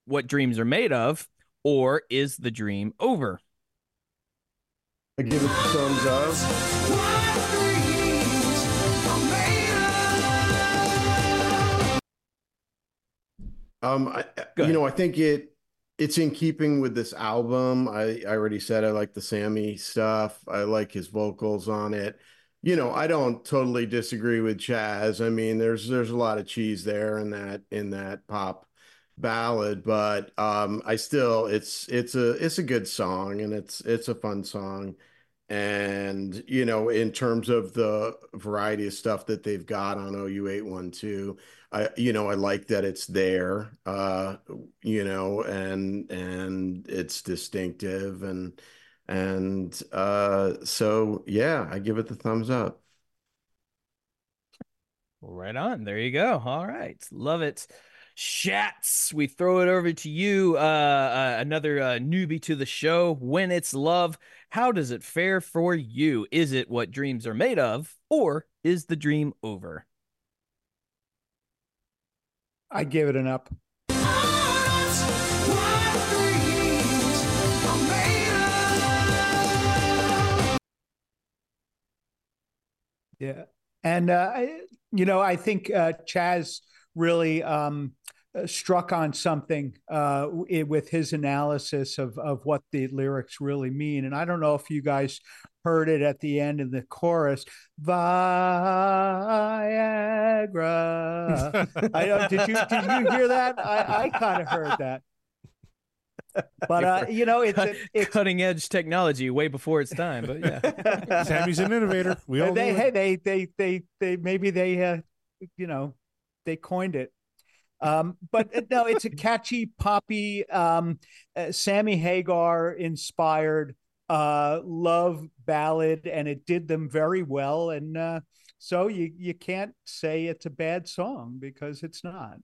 what dreams are made of, or is the dream over? I give it thumbs up. What dreams are made of. Um, I, you know, I think it it's in keeping with this album. I, I already said I like the Sammy stuff. I like his vocals on it. You know, I don't totally disagree with Chaz. I mean, there's there's a lot of cheese there in that in that pop ballad, but um, I still it's it's a it's a good song and it's it's a fun song. And you know, in terms of the variety of stuff that they've got on OU 812, I you know, I like that it's there. Uh, you know, and and it's distinctive and and uh so yeah, I give it the thumbs up. Right on. There you go. All right. Love it. Shats, we throw it over to you. Uh, uh another uh, newbie to the show. When it's love, how does it fare for you? Is it what dreams are made of, or is the dream over? I give it an up. Yeah. And, uh, I- you know, I think uh, Chaz really um, uh, struck on something uh, with his analysis of, of what the lyrics really mean. And I don't know if you guys heard it at the end of the chorus Viagra. I don't, did you did you hear that? I, I kind of heard that. But uh, you know, it's a, it's Cutting edge technology way before its time, but yeah. Sammy's an innovator. We all they know hey they they they they maybe they uh you know they coined it um but uh, no it's a catchy poppy um uh, sammy hagar inspired uh love ballad and it did them very well and uh so you you can't say it's a bad song because it's not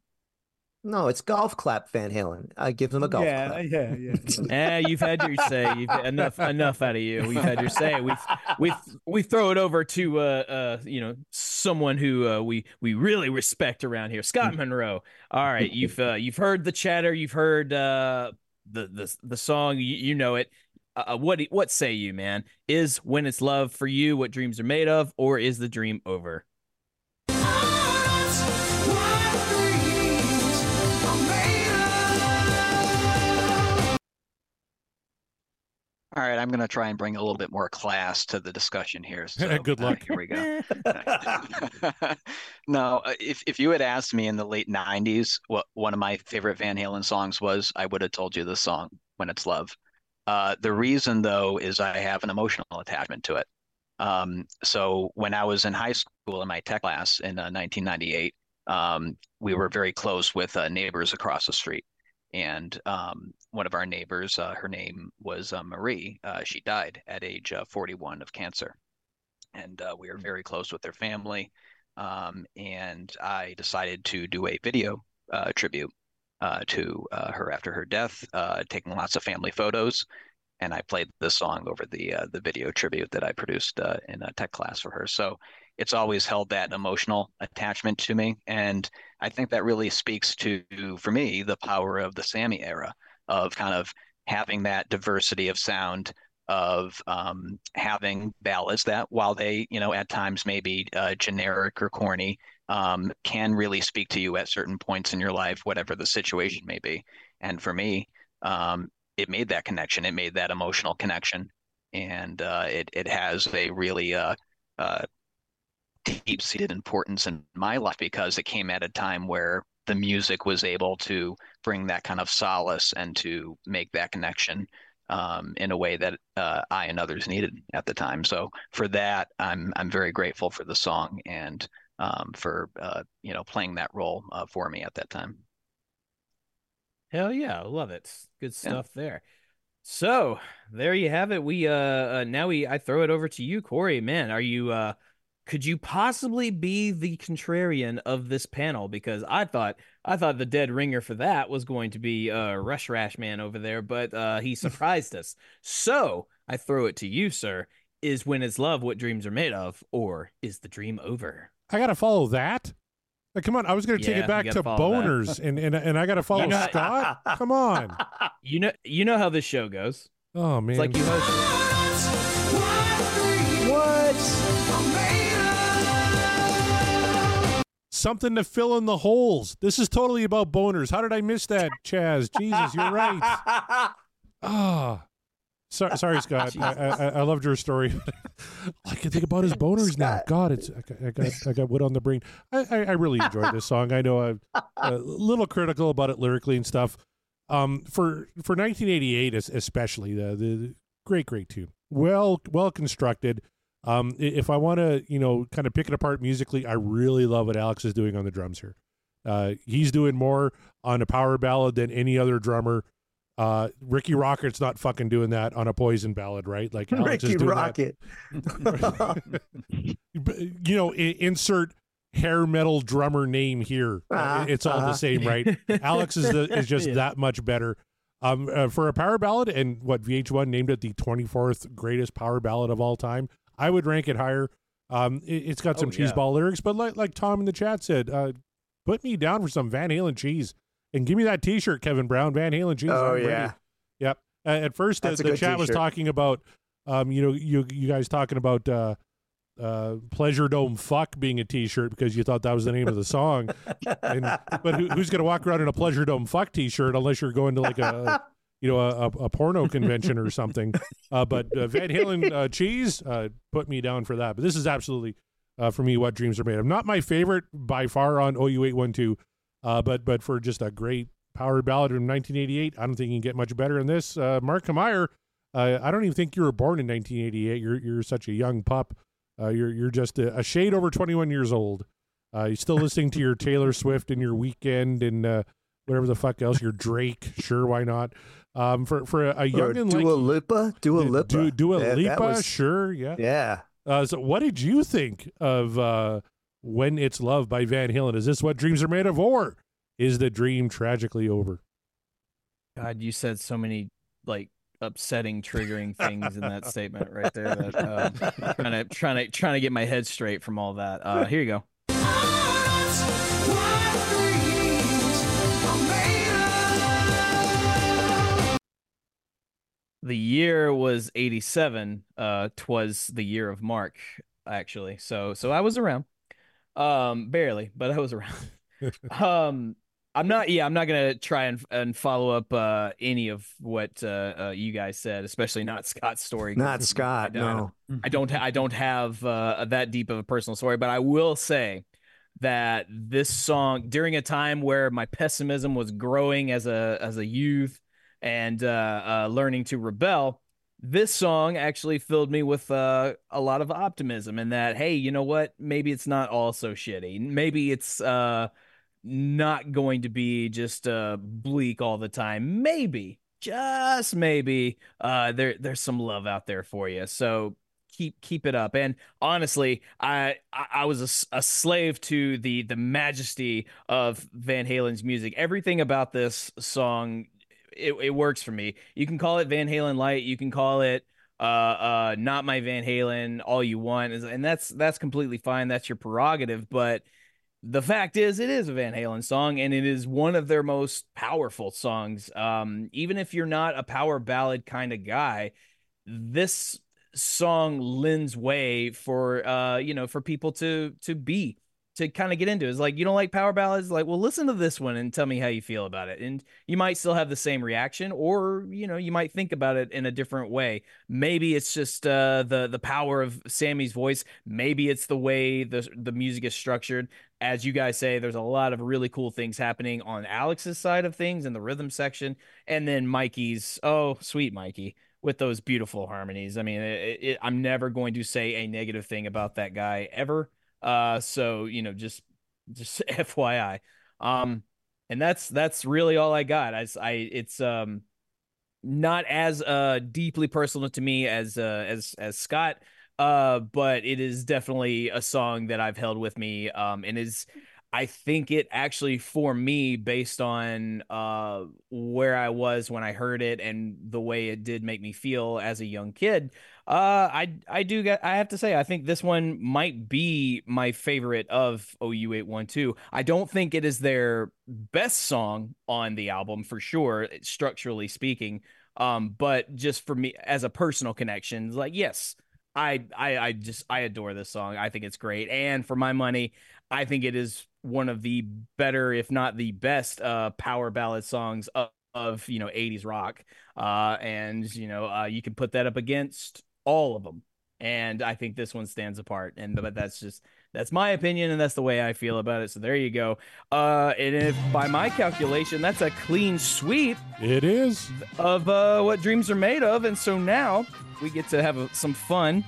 No, it's golf clap Van Halen. I give them a golf yeah, clap. yeah yeah yeah. Eh, you've had your say. You've enough enough out of you. We've had your say. We we we throw it over to uh uh you know someone who uh, we we really respect around here, Scott Monroe. All right, you've uh, you've heard the chatter. You've heard uh the the the song. You, you know it. Uh, what what say you, man? Is when it's love for you what dreams are made of, or is the dream over? All right, I'm going to try and bring a little bit more class to the discussion here. So, Good uh, luck. here we go. no, uh, if if you had asked me in the late '90s what one of my favorite Van Halen songs was, I would have told you this song, "When It's Love." Uh, the reason, though, is I have an emotional attachment to it. Um, so when I was in high school in my tech class in uh, 1998, um, we were very close with uh, neighbors across the street. And um, one of our neighbors, uh, her name was uh, Marie. Uh, she died at age uh, 41 of cancer. And uh, we were very close with their family. Um, and I decided to do a video uh, tribute uh, to uh, her after her death, uh, taking lots of family photos. And I played this song over the uh, the video tribute that I produced uh, in a tech class for her. So it's always held that emotional attachment to me, and I think that really speaks to, for me, the power of the Sammy era of kind of having that diversity of sound, of um, having ballads that, while they, you know, at times may be uh, generic or corny, um, can really speak to you at certain points in your life, whatever the situation may be. And for me, um, it made that connection. It made that emotional connection, and uh, it it has a really uh, uh, deep seated importance in my life because it came at a time where the music was able to bring that kind of solace and to make that connection um, in a way that uh, I and others needed at the time. So for that, I'm I'm very grateful for the song and um, for uh, you know playing that role uh, for me at that time. Hell yeah, love it. Good stuff there. So there you have it. We uh, uh now we I throw it over to you, Corey. Man, are you uh could you possibly be the contrarian of this panel? Because I thought I thought the dead ringer for that was going to be uh Rush Rash Man over there, but uh he surprised us. So I throw it to you, sir. Is when it's love what dreams are made of, or is the dream over? I gotta follow that. Like, come on, I was gonna take Yeah, it back gotta to follow that. boners, and and and I gotta follow know- Scott. Come on. You know you know how this show goes. Oh man. It's like you hosted. something to fill in the holes. This is totally about boners. How did I miss that, Chaz? Jesus, you're right. Ah. So, sorry, Scott. I, I, I loved your story. I can think about his boners now. God, it's I got I got, I got wood on the brain. I, I, I really enjoyed this song. I know I'm a little critical about it lyrically and stuff. Um, for for 1988, especially the, the great great tune, well well constructed. Um, if I want to, you know, kind of pick it apart musically, I really love what Alex is doing on the drums here. Uh, he's doing more on a power ballad than any other drummer. Uh, Rikki Rockett's not fucking doing that on a poison ballad, right? Like Alex Rikki is doing that Rockett. you know, i- insert hair metal drummer name here. Uh, Uh-huh, it's all the uh-huh. same, right? Alex is the, is just Yeah. that much better. Um, uh, for a power ballad, and what VH1 named it the 24th greatest power ballad of all time, I would rank it higher. Um, it, it's got some Oh, yeah. cheeseball lyrics, but like like Tom in the chat said, uh, put me down for some Van Halen cheese and give me that T-shirt, Kevin Brown. Van Halen cheese. Oh yeah. Yep. Uh, at first, the, the chat was t-shirt. talking about, um, you know, you you guys talking about uh, uh, Pleasure Dome Fuck being a T-shirt because you thought that was the name of the song. And, but who, who's going to walk around in a Pleasure Dome Fuck T-shirt unless you're going to like a, you know, a, a porno convention or something? Uh, but uh, Van Halen uh, cheese, uh, put me down for that. But this is absolutely, uh, for me, what dreams are made of. Not my favorite by far on OU eight one two, uh, but but for just a great power ballad from 1988, I don't think you can get much better than this. Uh, Mark Meyer, uh, I don't even think you were born in 1988. You're you're such a young pup. Uh, you're you're just a, a shade over 21 years old. Uh, you're still listening to your Taylor Swift and your Weeknd and uh, whatever the fuck else. Your Drake, sure, why not? Um, for for a, a Or young and Dua like Lipa. Dua Lipa. Du- Dua That- that Lipa, was- sure, yeah. Yeah. Uh, so, what did you think of uh, "When It's Love" by Van Halen? Is this what dreams are made of, or is the dream tragically over? God, you said so many like upsetting, triggering things in that statement right there. That uh, trying to trying to trying to get my head straight from all that. Uh, here you go. The year was 87. Uh, twas the year of Mark, actually. So so I was around. Um, barely, but I was around. um I'm not. Yeah, I'm not gonna try and and follow up uh, any of what uh, uh, you guys said, especially not Scott's story. Not Scott. I No. I don't. I don't have uh, that deep of a personal story, but I will say that this song during a time where my pessimism was growing as a as a youth and uh, uh, learning to rebel. This song actually filled me with uh, a lot of optimism, and that hey, you know what? Maybe it's not all so shitty. Maybe it's uh, not going to be just uh bleak all the time. Maybe, just maybe, uh there there's some love out there for you. So keep keep it up. And honestly, I I, was a slave to the the majesty of Van Halen's music. Everything about this song it, it works for me. You can call it Van Halen light, you can call it uh uh not my Van Halen all you want and that's that's completely fine. That's your prerogative, but the fact is it is a Van Halen song and it is one of their most powerful songs. Um, even if you're not a power ballad kind of guy, this song lends way for uh, you know, for people to to be to kind of get into. It's like you don't like power ballads, like well, listen to this one and tell me how you feel about it. And you might still have the same reaction, or you know, you might think about it in a different way. Maybe it's just uh, the the power of Sammy's voice. Maybe it's the way the the music is structured. As you guys say, there's a lot of really cool things happening on Alex's side of things in the rhythm section, and then Mikey's. Oh, sweet Mikey with those beautiful harmonies. I mean, it, it, I'm never going to say a negative thing about that guy ever. Uh, so you know, just just FYI. Um, and that's that's really all I got. I, I it's um not as uh deeply personal to me as uh as as Scott. Uh, but it is definitely a song that I've held with me. Um, and is I think it actually for me based on uh where I was when I heard it and the way it did make me feel as a young kid. Uh, I I do get I have to say I think this one might be my favorite of OU eight one two. I don't think it is their best song on the album for sure, structurally speaking. Um, but just for me as a personal connection, like yes, I, I I just I adore this song. I think it's great, and for my money, I think it is one of the better, if not the best, uh, power ballad songs of, of you know '80s rock. Uh, and you know uh, you can put that up against all of them, and I think this one stands apart. And but that's just that's my opinion, and that's the way I feel about it. So there you go. Uh, and if by my calculation, that's a clean sweep It is. of uh, what dreams are made of. And so now we get to have a, some fun.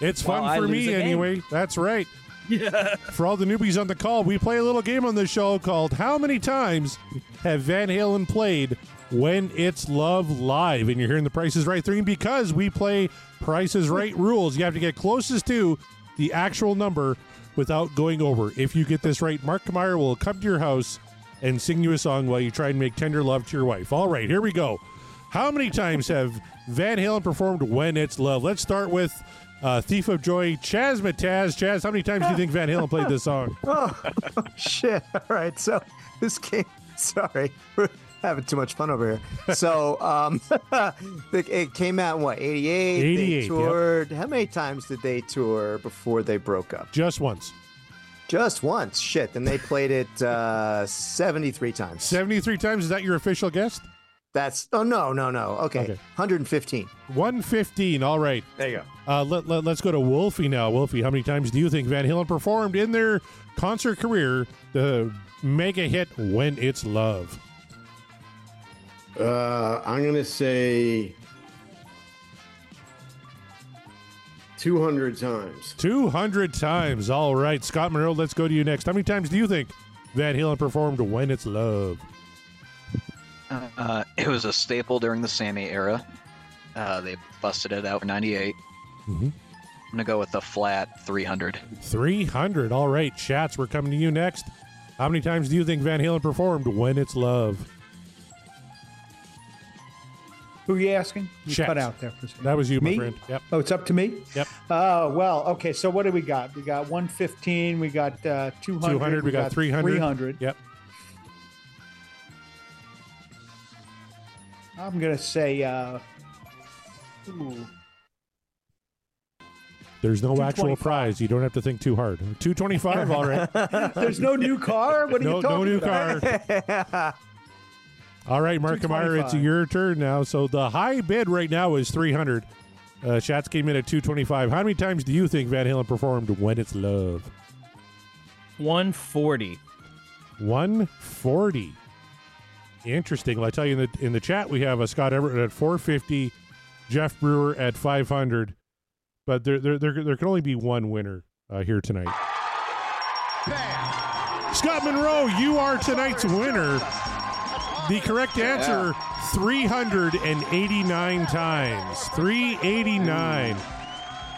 It's fun for me anyway. That's right. Yeah. For all the newbies on the call, we play a little game on this show called How Many Times Have Van Halen Played When It's Love Live? And you're hearing the Price Is Right theme because we play Price Is Right rules. You have to get closest to the actual number without going over. If you get this right, Mark Meyer will come to your house and sing you a song while you try and make tender love to your wife. All right, here we go. How many times have Van Halen performed When It's Love? Let's start with uh, Thief of Joy, Chaz Mataz. Chaz, how many times do you think Van Halen played this song? Oh, shit. All right. So this game, sorry, having too much fun over here. So um, it it came out in what, 88? 88, They yep. toured. How many times did they tour before they broke up? Just once. Just once. Shit. Then they played it uh, 73 times. 73 times. Is that your official guess? That's, oh, no, no, no. Okay. Okay. 115. 115. All right. There you go. Uh, let, let, us go to Wolfie now. Wolfie, how many times do you think Van Halen performed in their concert career the mega hit When It's Love? Uh, I'm gonna say 200 times. 200 times. All right. Scott Monroe, let's go to you next. How many times do you think Van Halen performed When It's Love? Uh, it was a staple during the Sammy era. Uh, they busted it out in '98. Mhm. I'm gonna go with a flat 300. 300. All right. Chats, we're coming to you next. How many times do you think Van Halen performed When It's Love? Who are you asking? You Chet. cut out there for a second. That was you, my Me? friend. Yep. Oh, it's up to me? Yep. Oh, well, okay. So what do we got? We got 115, we got uh, 200, 200. We got 300. 300. Yep. I'm going to say, uh, ooh, There's no actual prize. You don't have to think too hard. 225. All right. there's no new car? What are No, you talking about? no new about? car. All right, Mark Meyer, it's your turn now. So the high bid right now is 300. Uh, Shots came in at 225. How many times do you think Van Halen performed When It's Love? 140. 140. Interesting. Well, I tell you in the in the chat we have a Scott Everett at 450, Jeff Brewer at 500, but there there there, there can only be one winner uh, here tonight. Scott Monroe, you are tonight's winner. The correct answer 389 times. 389.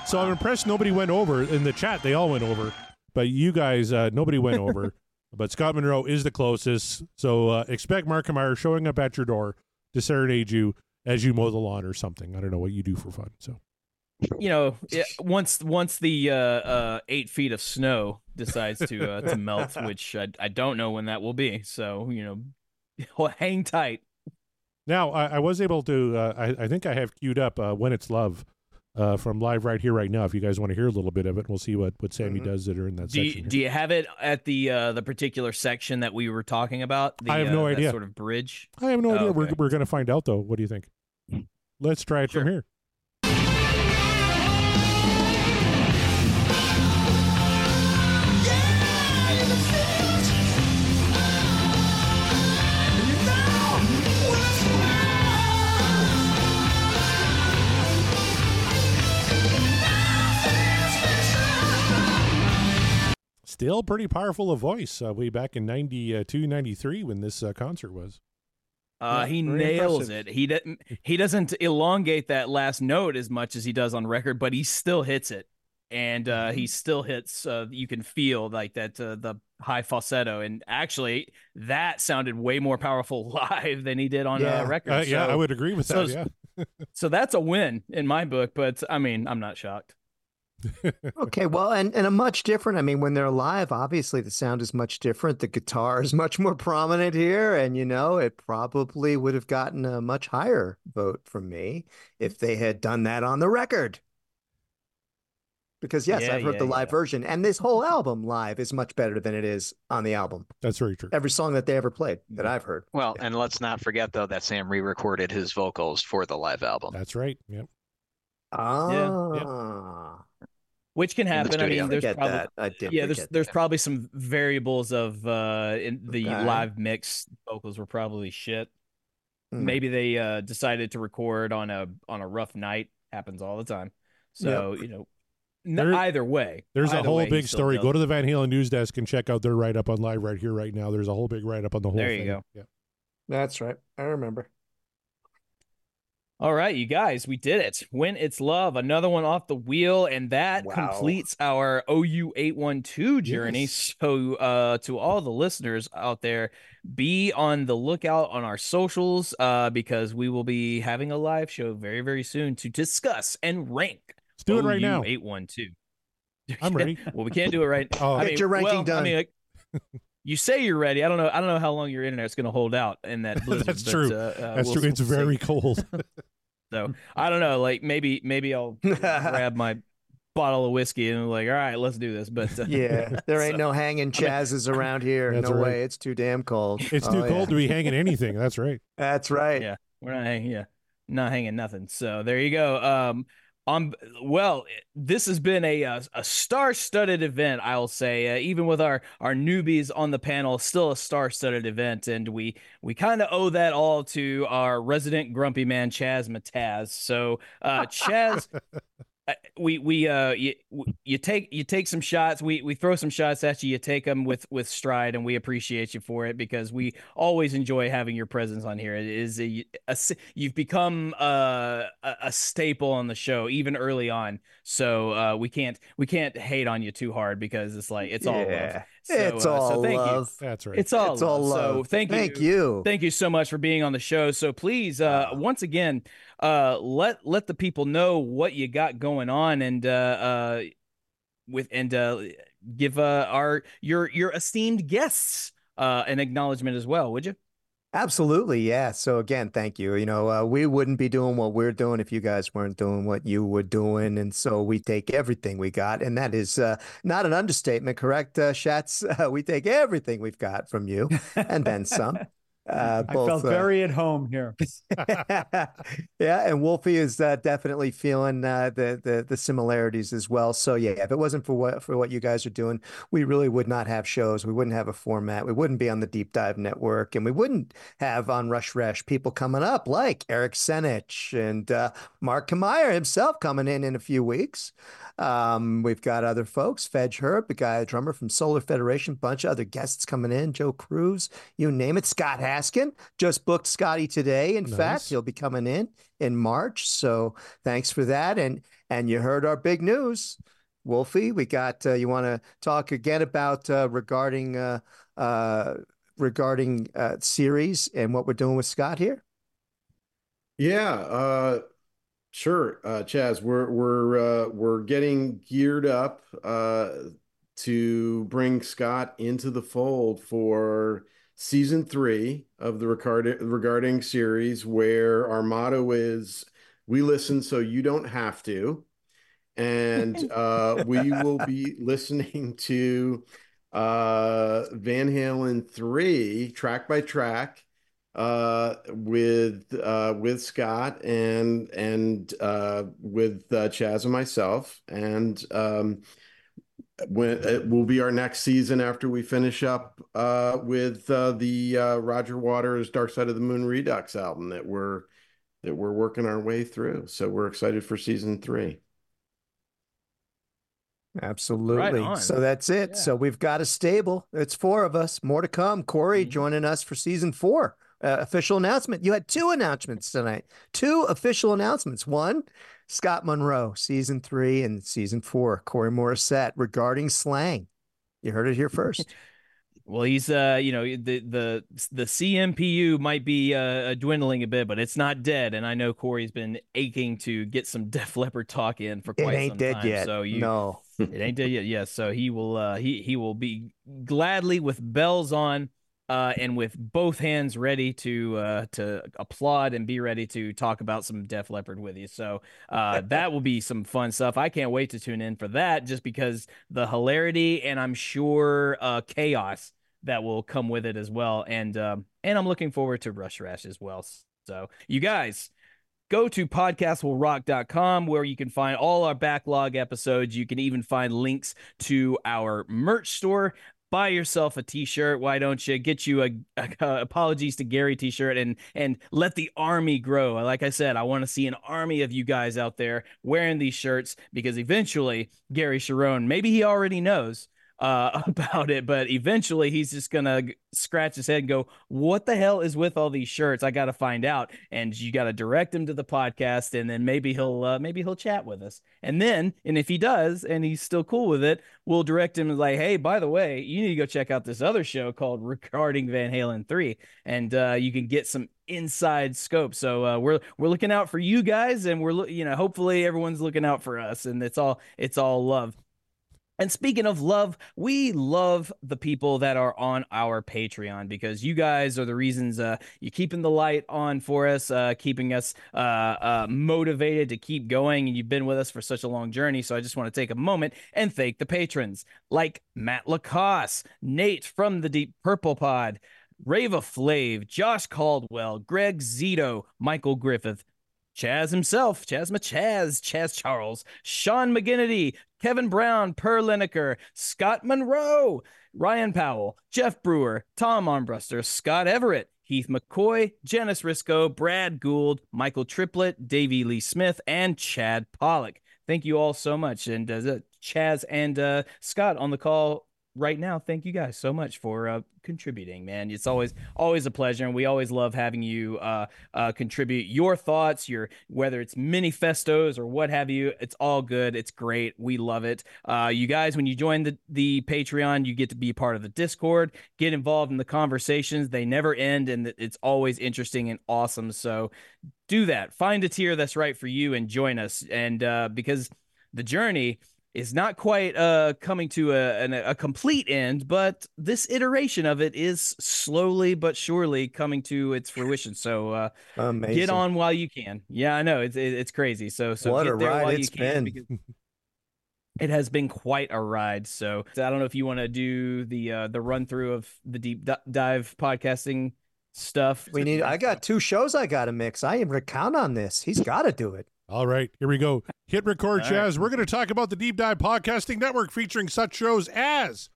So I'm impressed nobody went over in the chat. They all went over, but you guys, uh, nobody went over. but Scott Monroe is the closest. So uh, expect Mark and Meyer showing up at your door to serenade you as you mow the lawn or something. I don't know what you do for fun. So You know, once once the uh, uh, eight feet of snow decides to uh, to melt, which I, I don't know when that will be. So you know, hang tight. now I, I was able to. Uh, I, I think I have queued up uh, "When It's Love" uh, from live right here, right now. If you guys want to hear a little bit of it, we'll see what what Sammy Mhm. does that are in that Do you, section. do you have it at the uh, the particular section that we were talking about? The, I have no uh, that idea. Sort of bridge. I have no Oh, idea. We're we're going to find out though. What do you think? Let's try it from here. Still pretty powerful a voice uh, way back in 92, 93 when this uh, concert was. Uh, Yeah, he nails impressive. it. He doesn't he doesn't elongate that last note as much as he does on record, but he still hits it, and uh, Mm-hmm. he still hits. Uh, you can feel like that uh, the high falsetto, and actually that sounded way more powerful live than he did on Yeah. uh, record. Uh, yeah, So- I would agree with so that. Yeah. So that's a win in my book, but I mean, I'm not shocked. Okay, well, and, and a much different. I mean, when they're live, obviously the sound is much different. The guitar is much more prominent here, and you know, it probably would have gotten a much higher vote from me if they had done that on the record. Because yes, Yeah, I've heard yeah, the live yeah. version, and this whole album live is much better than it is on the album. That's very true. Every song that they ever played that I've heard. Well, and let's not forget though that Sam re-recorded his vocals for the live album. That's right. Yep. Ah, which can the happen. I mean, there's forget probably that. I did. yeah, there's there's that. probably some variables of uh in the Okay. live mix vocals were probably shit. Hmm. Maybe they uh decided to record on a on a rough night. Happens all the time. So you know, n- There- either way, There's a whole way, big story. does Go to the Van Halen news desk and check out their write up on live right here, right now. There's a whole big write up on the whole There you thing. go. Yeah. That's right. I remember. All right, you guys, we did it. When it's love, another one off the wheel, and that Wow. completes our OU eight one two journey. Yes. So, uh, to all the listeners out there, be on the lookout on our socials, uh, because we will be having a live show very, very soon to discuss and rank. Let's do it right now. Eight one two. I'm ready. well, we can't do it right. Oh. I Get mean, your ranking well, I done. mean, like, you say you're ready. I don't know. I don't know how long your internet's going to hold out in that blizzard. That's but, true. Uh, uh, That's we'll- true. It's we'll see. very cold. So I don't know. Like maybe maybe I'll grab my bottle of whiskey and like, all right, let's do this. But uh, Yeah, there ain't so- no hanging chazzes around here. No right. way. It's too damn cold. It's Oh, too yeah. cold to be hanging anything. That's right. That's right. Yeah. we're not hanging. Yeah, not hanging nothing. So there you go. Um, on well, this has been a a, a star-studded event. I'll say, uh, even with our our newbies on the panel, still a star-studded event, and we we kind of owe that all to our resident grumpy man Chaz Mataz. So, uh, Chaz. Uh, we we uh you, you take you take some shots we we throw some shots at you you take them with with stride and we appreciate you for it because we always enjoy having your presence on here it is a, a s- you've become uh, a a staple on the show even early on so uh we can't we can't hate on you too hard because it's like it's all love Yeah. so, it's uh, all so thank love. That's right. you it's all It's all love. so thank you Thank you. Thank you so much for being on the show. So please, uh, once again, uh, let let the people know what you got going on, and uh, uh, with and uh, give uh, our your your esteemed guests uh, an acknowledgement as well, would you? Absolutely, yeah. So again, thank you. You know, uh, we wouldn't be doing what we're doing if you guys weren't doing what you were doing, and so we take everything we got, and that is uh, not an understatement, correct, uh, Shats? Uh, we take everything we've got from you, and then some. Uh, I both, felt uh, very at home here. yeah, and Wolfie is uh, definitely feeling uh, the the the similarities as well. So yeah, if it wasn't for what for what you guys are doing, we really would not have shows. We wouldn't have a format. We wouldn't be on the Deep Dive Network, and we wouldn't have on Rush Rash people coming up like Eric Senich and uh, Mark Kameyer himself coming in in a few weeks. Um, we've got other folks, Fedge Herb, the guy, drummer from Solar Federation, bunch of other guests coming in, Joe Cruz, you name it. Scott Haskin just booked Scotty today. In Nice. fact, he'll be coming in in March. So thanks for that. And and you heard our big news, Wolfie. We got. Uh, you want to talk again about uh, regarding uh, uh, regarding uh, series and what we're doing with Scott here? Yeah, uh, sure, uh, Chaz. We're we're uh, we're getting geared up uh, to bring Scott into the fold for season three of the regarding regarding series, where our motto is "We listen so you don't have to," and uh, we will be listening to uh, Van Halen three track by track uh with uh with Scott and and uh with uh Chaz and myself and um when it will be our next season after we finish up uh with uh the uh Roger Waters Dark Side of the Moon Redux album that we're that we're working our way through so we're excited for season 3 Absolutely. on. So that's it. Yeah. So we've got a stable. It's four of us. More to come. Corey Mhm. joining us for season four. Uh, official announcement. You had two announcements tonight. Two official announcements. One, Scott Monroe, season three and season four. Corey Morissette regarding slang. You heard it here first. Well, he's uh, you know, the the the CMPU might be uh dwindling a bit, but it's not dead. And I know Corey's been aching to get some Def Leppard talk in for it quite ain't some dead time. yet. So you, no. it ain't dead yet. Yes, so he will uh he he will be gladly with bells on uh, and with both hands ready to uh, to applaud and be ready to talk about some Def Leppard with you. So uh, that will be some fun stuff. I can't wait to tune in for that, just because the hilarity and I'm sure uh, chaos that will come with it as well. And um, and I'm looking forward to Rush Rash as well. So you guys go to podcastwillrock.com where you can find all our backlog episodes. You can even find links to our merch store. Buy yourself a t-shirt. Why don't you get you a, a, a apologies to Gary t-shirt and and let the army grow. Like I said, I want to see an army of you guys out there wearing these shirts because eventually Gary Cherone, maybe he already knows, uh, about it, but eventually he's just gonna scratch his head and go, "What the hell is with all these shirts? I got to find out." And you got to direct him to the podcast, and then maybe he'll uh, maybe he'll chat with us. And then, and if he does, and he's still cool with it, we'll direct him like, "Hey, by the way, you need to go check out this other show called Regarding Van Halen Three, and uh, you can get some." inside scope so uh, we're we're looking out for you guys and we're you know hopefully everyone's looking out for us and it's all it's all love and speaking of love, we love the people that are on our Patreon because you guys are the reasons uh, you're keeping the light on for us, uh, keeping us uh, uh, motivated to keep going. And you've been with us for such a long journey. So I just want to take a moment and thank the patrons like Matt Lacoste, Nate from the Deep Purple Pod, Rava Flave, Josh Caldwell, Greg Zito, Michael Griffith, Chaz himself, Chaz Chaz, Chaz Charles, Sean McGinnity, Kevin Brown, Per Lineker, Scott Monroe, Ryan Powell, Jeff Brewer, Tom Armbruster, Scott Everett, Heath McCoy, Janice Risco, Brad Gould, Michael Triplett, Davey Lee Smith, and Chad Pollock. Thank you all so much. And uh, Chaz and uh, Scott on the call right now thank you guys so much for uh, contributing man. It's always always a pleasure and we always love having you uh, uh, contribute your thoughts your whether it's mini festos or what have you it's all good it's great we love it. Uh, you guys when you join the the patreon you get to be part of the discord get involved in the conversations they never end and it's always interesting and awesome so do that. Find a tier that's right for you and join us and uh, because the journey is not quite uh coming to a, an, a complete end, but this iteration of it is slowly but surely coming to its fruition. So uh Amazing. get on while you can. Yeah, I know it's it's crazy. So so What get a there ride while it's you can been. it has been quite a ride. So I don't know if you want to do the uh the run through of the deep dive podcasting stuff. We need. I got two shows I got to mix. I am recount on this. He's got to do it. All right, here we go. Hit record, All Chaz. We're going to talk about the Deep Dive Podcasting Network featuring such shows as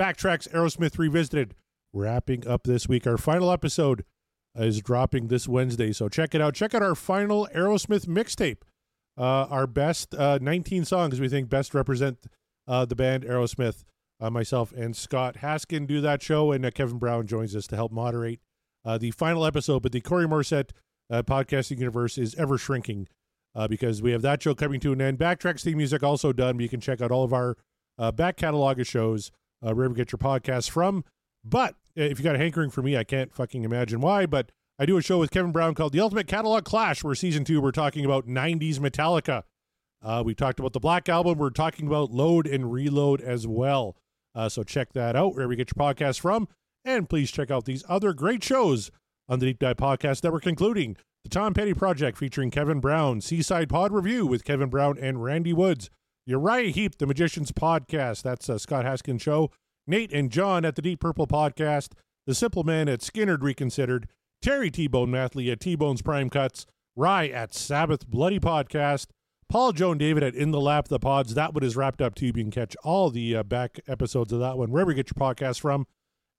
Backtracks Aerosmith Revisited. Wrapping up this week. Our final episode is dropping this Wednesday, so check it out. Check out our final Aerosmith mixtape. Uh, our best uh, 19 songs we think best represent uh, the band Aerosmith. Uh, myself and Scott Haskin do that show, and uh, Kevin Brown joins us to help moderate uh, the final episode. But the Corey Morissette uh, podcasting universe is ever shrinking uh, because we have that show coming to an end. Backtracks theme music also done. But you can check out all of our uh, back catalog of shows uh, wherever you get your podcast from. But uh, if you got a hankering for me, I can't fucking imagine why. But I do a show with Kevin Brown called The Ultimate Catalog Clash, where season two we're talking about 90s Metallica. Uh, we talked about the Black Album. We're talking about Load and Reload as well. Uh, so check that out wherever you get your podcast from. And please check out these other great shows on the Deep Dive Podcast Network, including the Tom Petty Project featuring Kevin Brown, Seaside Pod Review with Kevin Brown and Randy Woods, Uriah Heep, The Magician's Podcast, that's uh, Scott Haskins Show, Nate and John at the Deep Purple Podcast, The Simple Man at Skynyrd Reconsidered, Terry T-Bone Mathley at T-Bone's Prime Cuts, Rye at Sabbath Bloody Podcast, Paul, Joan, David at In the Lap the Pods. That one is wrapped up too. You can catch all the uh, back episodes of that one wherever you get your podcast from.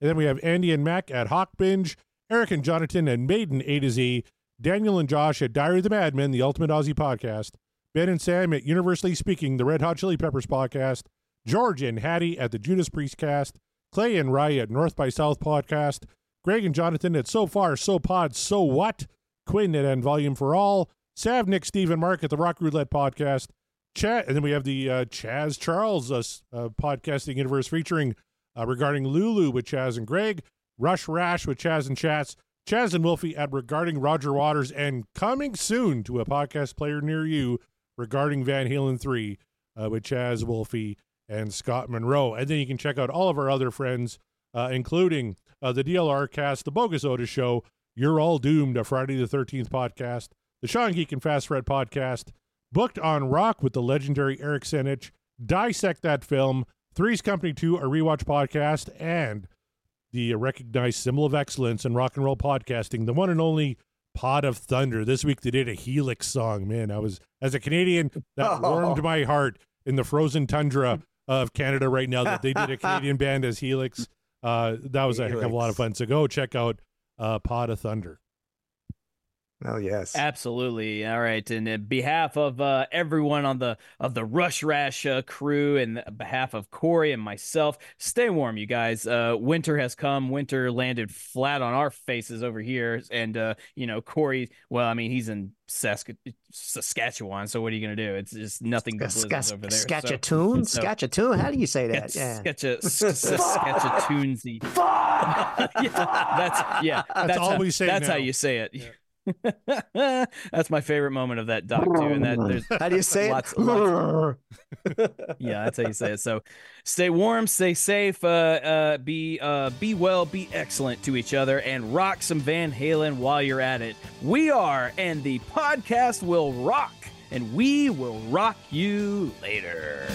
And then we have Andy and Mac at Hawk Binge, Eric and Jonathan at Maiden A to Z, Daniel and Josh at Diary of the Madmen, the Ultimate Aussie Podcast, Ben and Sam at Universally Speaking, the Red Hot Chili Peppers Podcast, George and Hattie at the Judas Priest Cast, Clay and Rye at North by South Podcast, Greg and Jonathan at So Far, So Pod, So What, Quinn at End Volume for All, Sav, Nick, Steve, and Mark at the Rock Roulette Podcast, Chat, and then we have the uh, Chaz Charles uh, uh, podcasting universe featuring uh, regarding Lulu with Chaz and Greg, Rush Rash with Chaz and Chats, Chaz and Wolfie at regarding Roger Waters, and coming soon to a podcast player near you regarding Van Halen 3 uh, with Chaz, Wolfie, and Scott Monroe. And then you can check out all of our other friends, uh, including uh, the DLR cast, the Bogus Otis Show, You're All Doomed, a Friday the 13th podcast, the Sean Geek and Fast Fred podcast, Booked on Rock with the legendary Eric Senich, Dissect That Film, Three's Company 2, a rewatch podcast, and the recognized symbol of excellence in rock and roll podcasting, the one and only Pod of Thunder. This week they did a Helix song. Man, I was as a Canadian that warmed my heart in the frozen tundra of Canada right now that they did a Canadian band as Helix. Uh, that was a heck of a lot of fun. So go check out uh, Pod of Thunder. Oh yes. Absolutely. All right. And in behalf of uh, everyone on the of the Rush Rash uh, crew, and behalf of Corey and myself, stay warm, you guys. Uh, winter has come. Winter landed flat on our faces over here, and uh, you know Corey. Well, I mean he's in Sask- Saskatchewan, so what are you gonna do? It's just nothing but blizzards over there. Saskatchewan, so- Saskatchewan. How do you say that? Yeah. Sketcha, Saskatchewnsy. yeah, that's yeah. That's, all how, we say That's how you say it. that's my favorite moment of that doc too, and that there's How do you say lots, it? lots- yeah, that's how you say it. So, stay warm, stay safe, uh, uh, be uh, be well, be excellent to each other, and rock some Van Halen while you're at it. We are, and the podcast will rock, and we will rock you later.